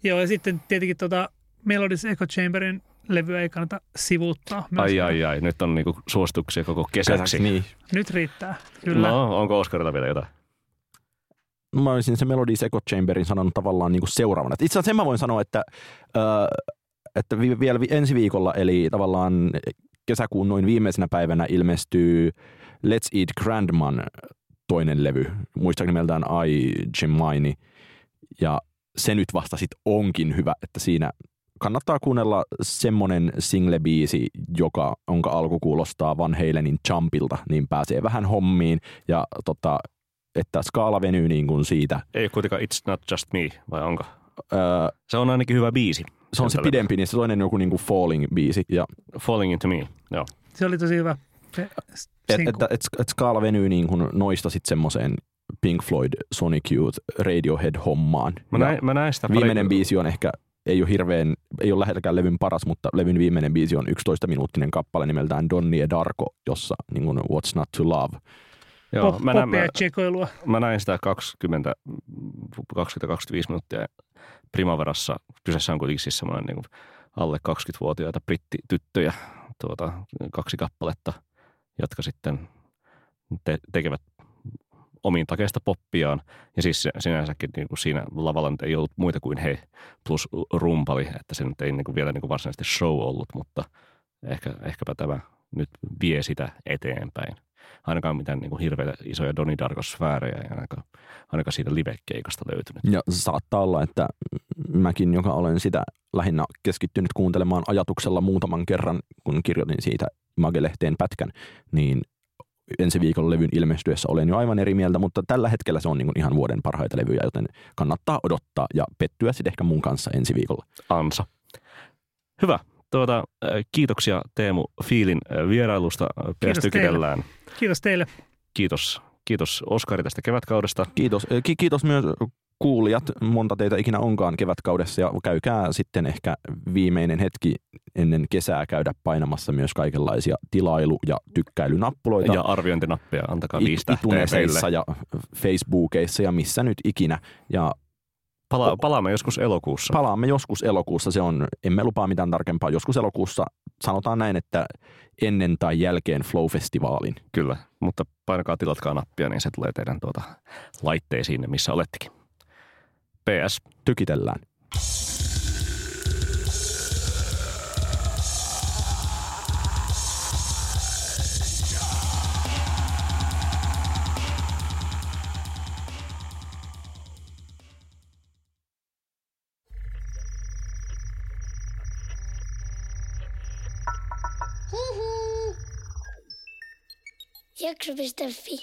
Joo, ja sitten tietenkin tota Melodies Echo Chamberin levyä ei kannata sivuuttaa. Ai ai ai, nyt on niinku suosituksia koko kesäksi. Niin. Nyt riittää, kyllä. No, onko Oscarilla vielä jotain? Mä olisin se Melodies Echo Chamberin sanonut tavallaan niin kuin seuraavana. Itse asiassa sen mä voin sanoa, että, äh, että vi- vielä vi- ensi viikolla, eli tavallaan kesäkuun noin viimeisenä päivänä ilmestyy Let's Eat Grandman toinen levy, muistaakseni nimeltään I Gemini, ja se nyt vasta sit onkin hyvä, että siinä kannattaa kuunnella semmonen single-biisi, joka, jonka alku kuulostaa Van Halenin Jumpilta, niin pääsee vähän hommiin, ja tota, että skaala venyy niin kuin siitä. Ei kuitenkaan It's Not Just Me, vai onko? Öö, Se on ainakin hyvä biisi. se on se pidempi, niin se toinen on joku niin kuin Falling-biisi. Ja Falling Into Me, joo. Se oli tosi hyvä. Se, et, sinkku. että et, et skaala venyy niin kuin noista sitten semmoiseen Pink Floyd, Sonic Youth, Radiohead-hommaan. Mä, Ja näin, mä näin sitä pari- viimeinen biisi on ehkä, ei ole hirveän, ei ole lähelläkään levyn paras, mutta levyn viimeinen biisi on 11-minuuttinen kappale nimeltään Donnie Darko, jossa niin kuin What's Not to Love. Joo, pop, mä, näin, poppia mä, tsekoilua. mä näin sitä 20, 20-25 minuuttia Primaverassa. Kyseessä on kuitenkin siis semmoinen niin alle 20-vuotiaita brittityttöjä, tuota, kaksi kappaletta, jotka sitten te- tekevät omiin takeista poppiaan. Ja siis sinänsäkin niin kuin siinä lavalla nyt ei ollut muita kuin he plus rumpali, että se nyt ei niin kuin vielä niin kuin varsinaisesti show ollut, mutta ehkä, ehkäpä tämä nyt vie sitä eteenpäin. Ainakaan mitään niin kuin hirveitä isoja Donnie Darko-sfäärejä ei ainakaan, ainakaan siitä live-keikasta löytynyt. Ja saattaa olla, että mäkin, joka olen sitä lähinnä keskittynyt kuuntelemaan ajatuksella muutaman kerran, kun kirjoitin siitä Magelehteen pätkän, niin ensi viikolla levyn ilmestyessä olen jo aivan eri mieltä, mutta tällä hetkellä se on niin kuin ihan vuoden parhaita levyjä, joten kannattaa odottaa ja pettyä sitten ehkä mun kanssa ensi viikolla. Ansa. Hyvä. Tuota, kiitoksia Teemu Fiilin vierailusta. Kiitos PS tykitellään. Kiitos teille. Kiitos. Kiitos Oskari tästä kevätkaudesta. Kiitos, Ki- kiitos myös kuulijat, monta teitä ikinä onkaan kevätkaudessa ja käykää sitten ehkä viimeinen hetki ennen kesää käydä painamassa myös kaikenlaisia tilailu- ja tykkäilynappuloita. Ja arviointinappeja, antakaa it- viisi tähteä ituneseissa ja Facebookeissa ja missä nyt ikinä. Ja Pala- palaamme joskus elokuussa. palaamme joskus elokuussa. Se on, emme lupaa mitään tarkempaa. Joskus elokuussa sanotaan näin, että ennen tai jälkeen Flow-festivaalin. Kyllä, mutta painakaa tilatkaa nappia, niin se tulee teidän tuota laitteisiin, missä olettekin. PS. Tykitellään. Jacques Bastafim.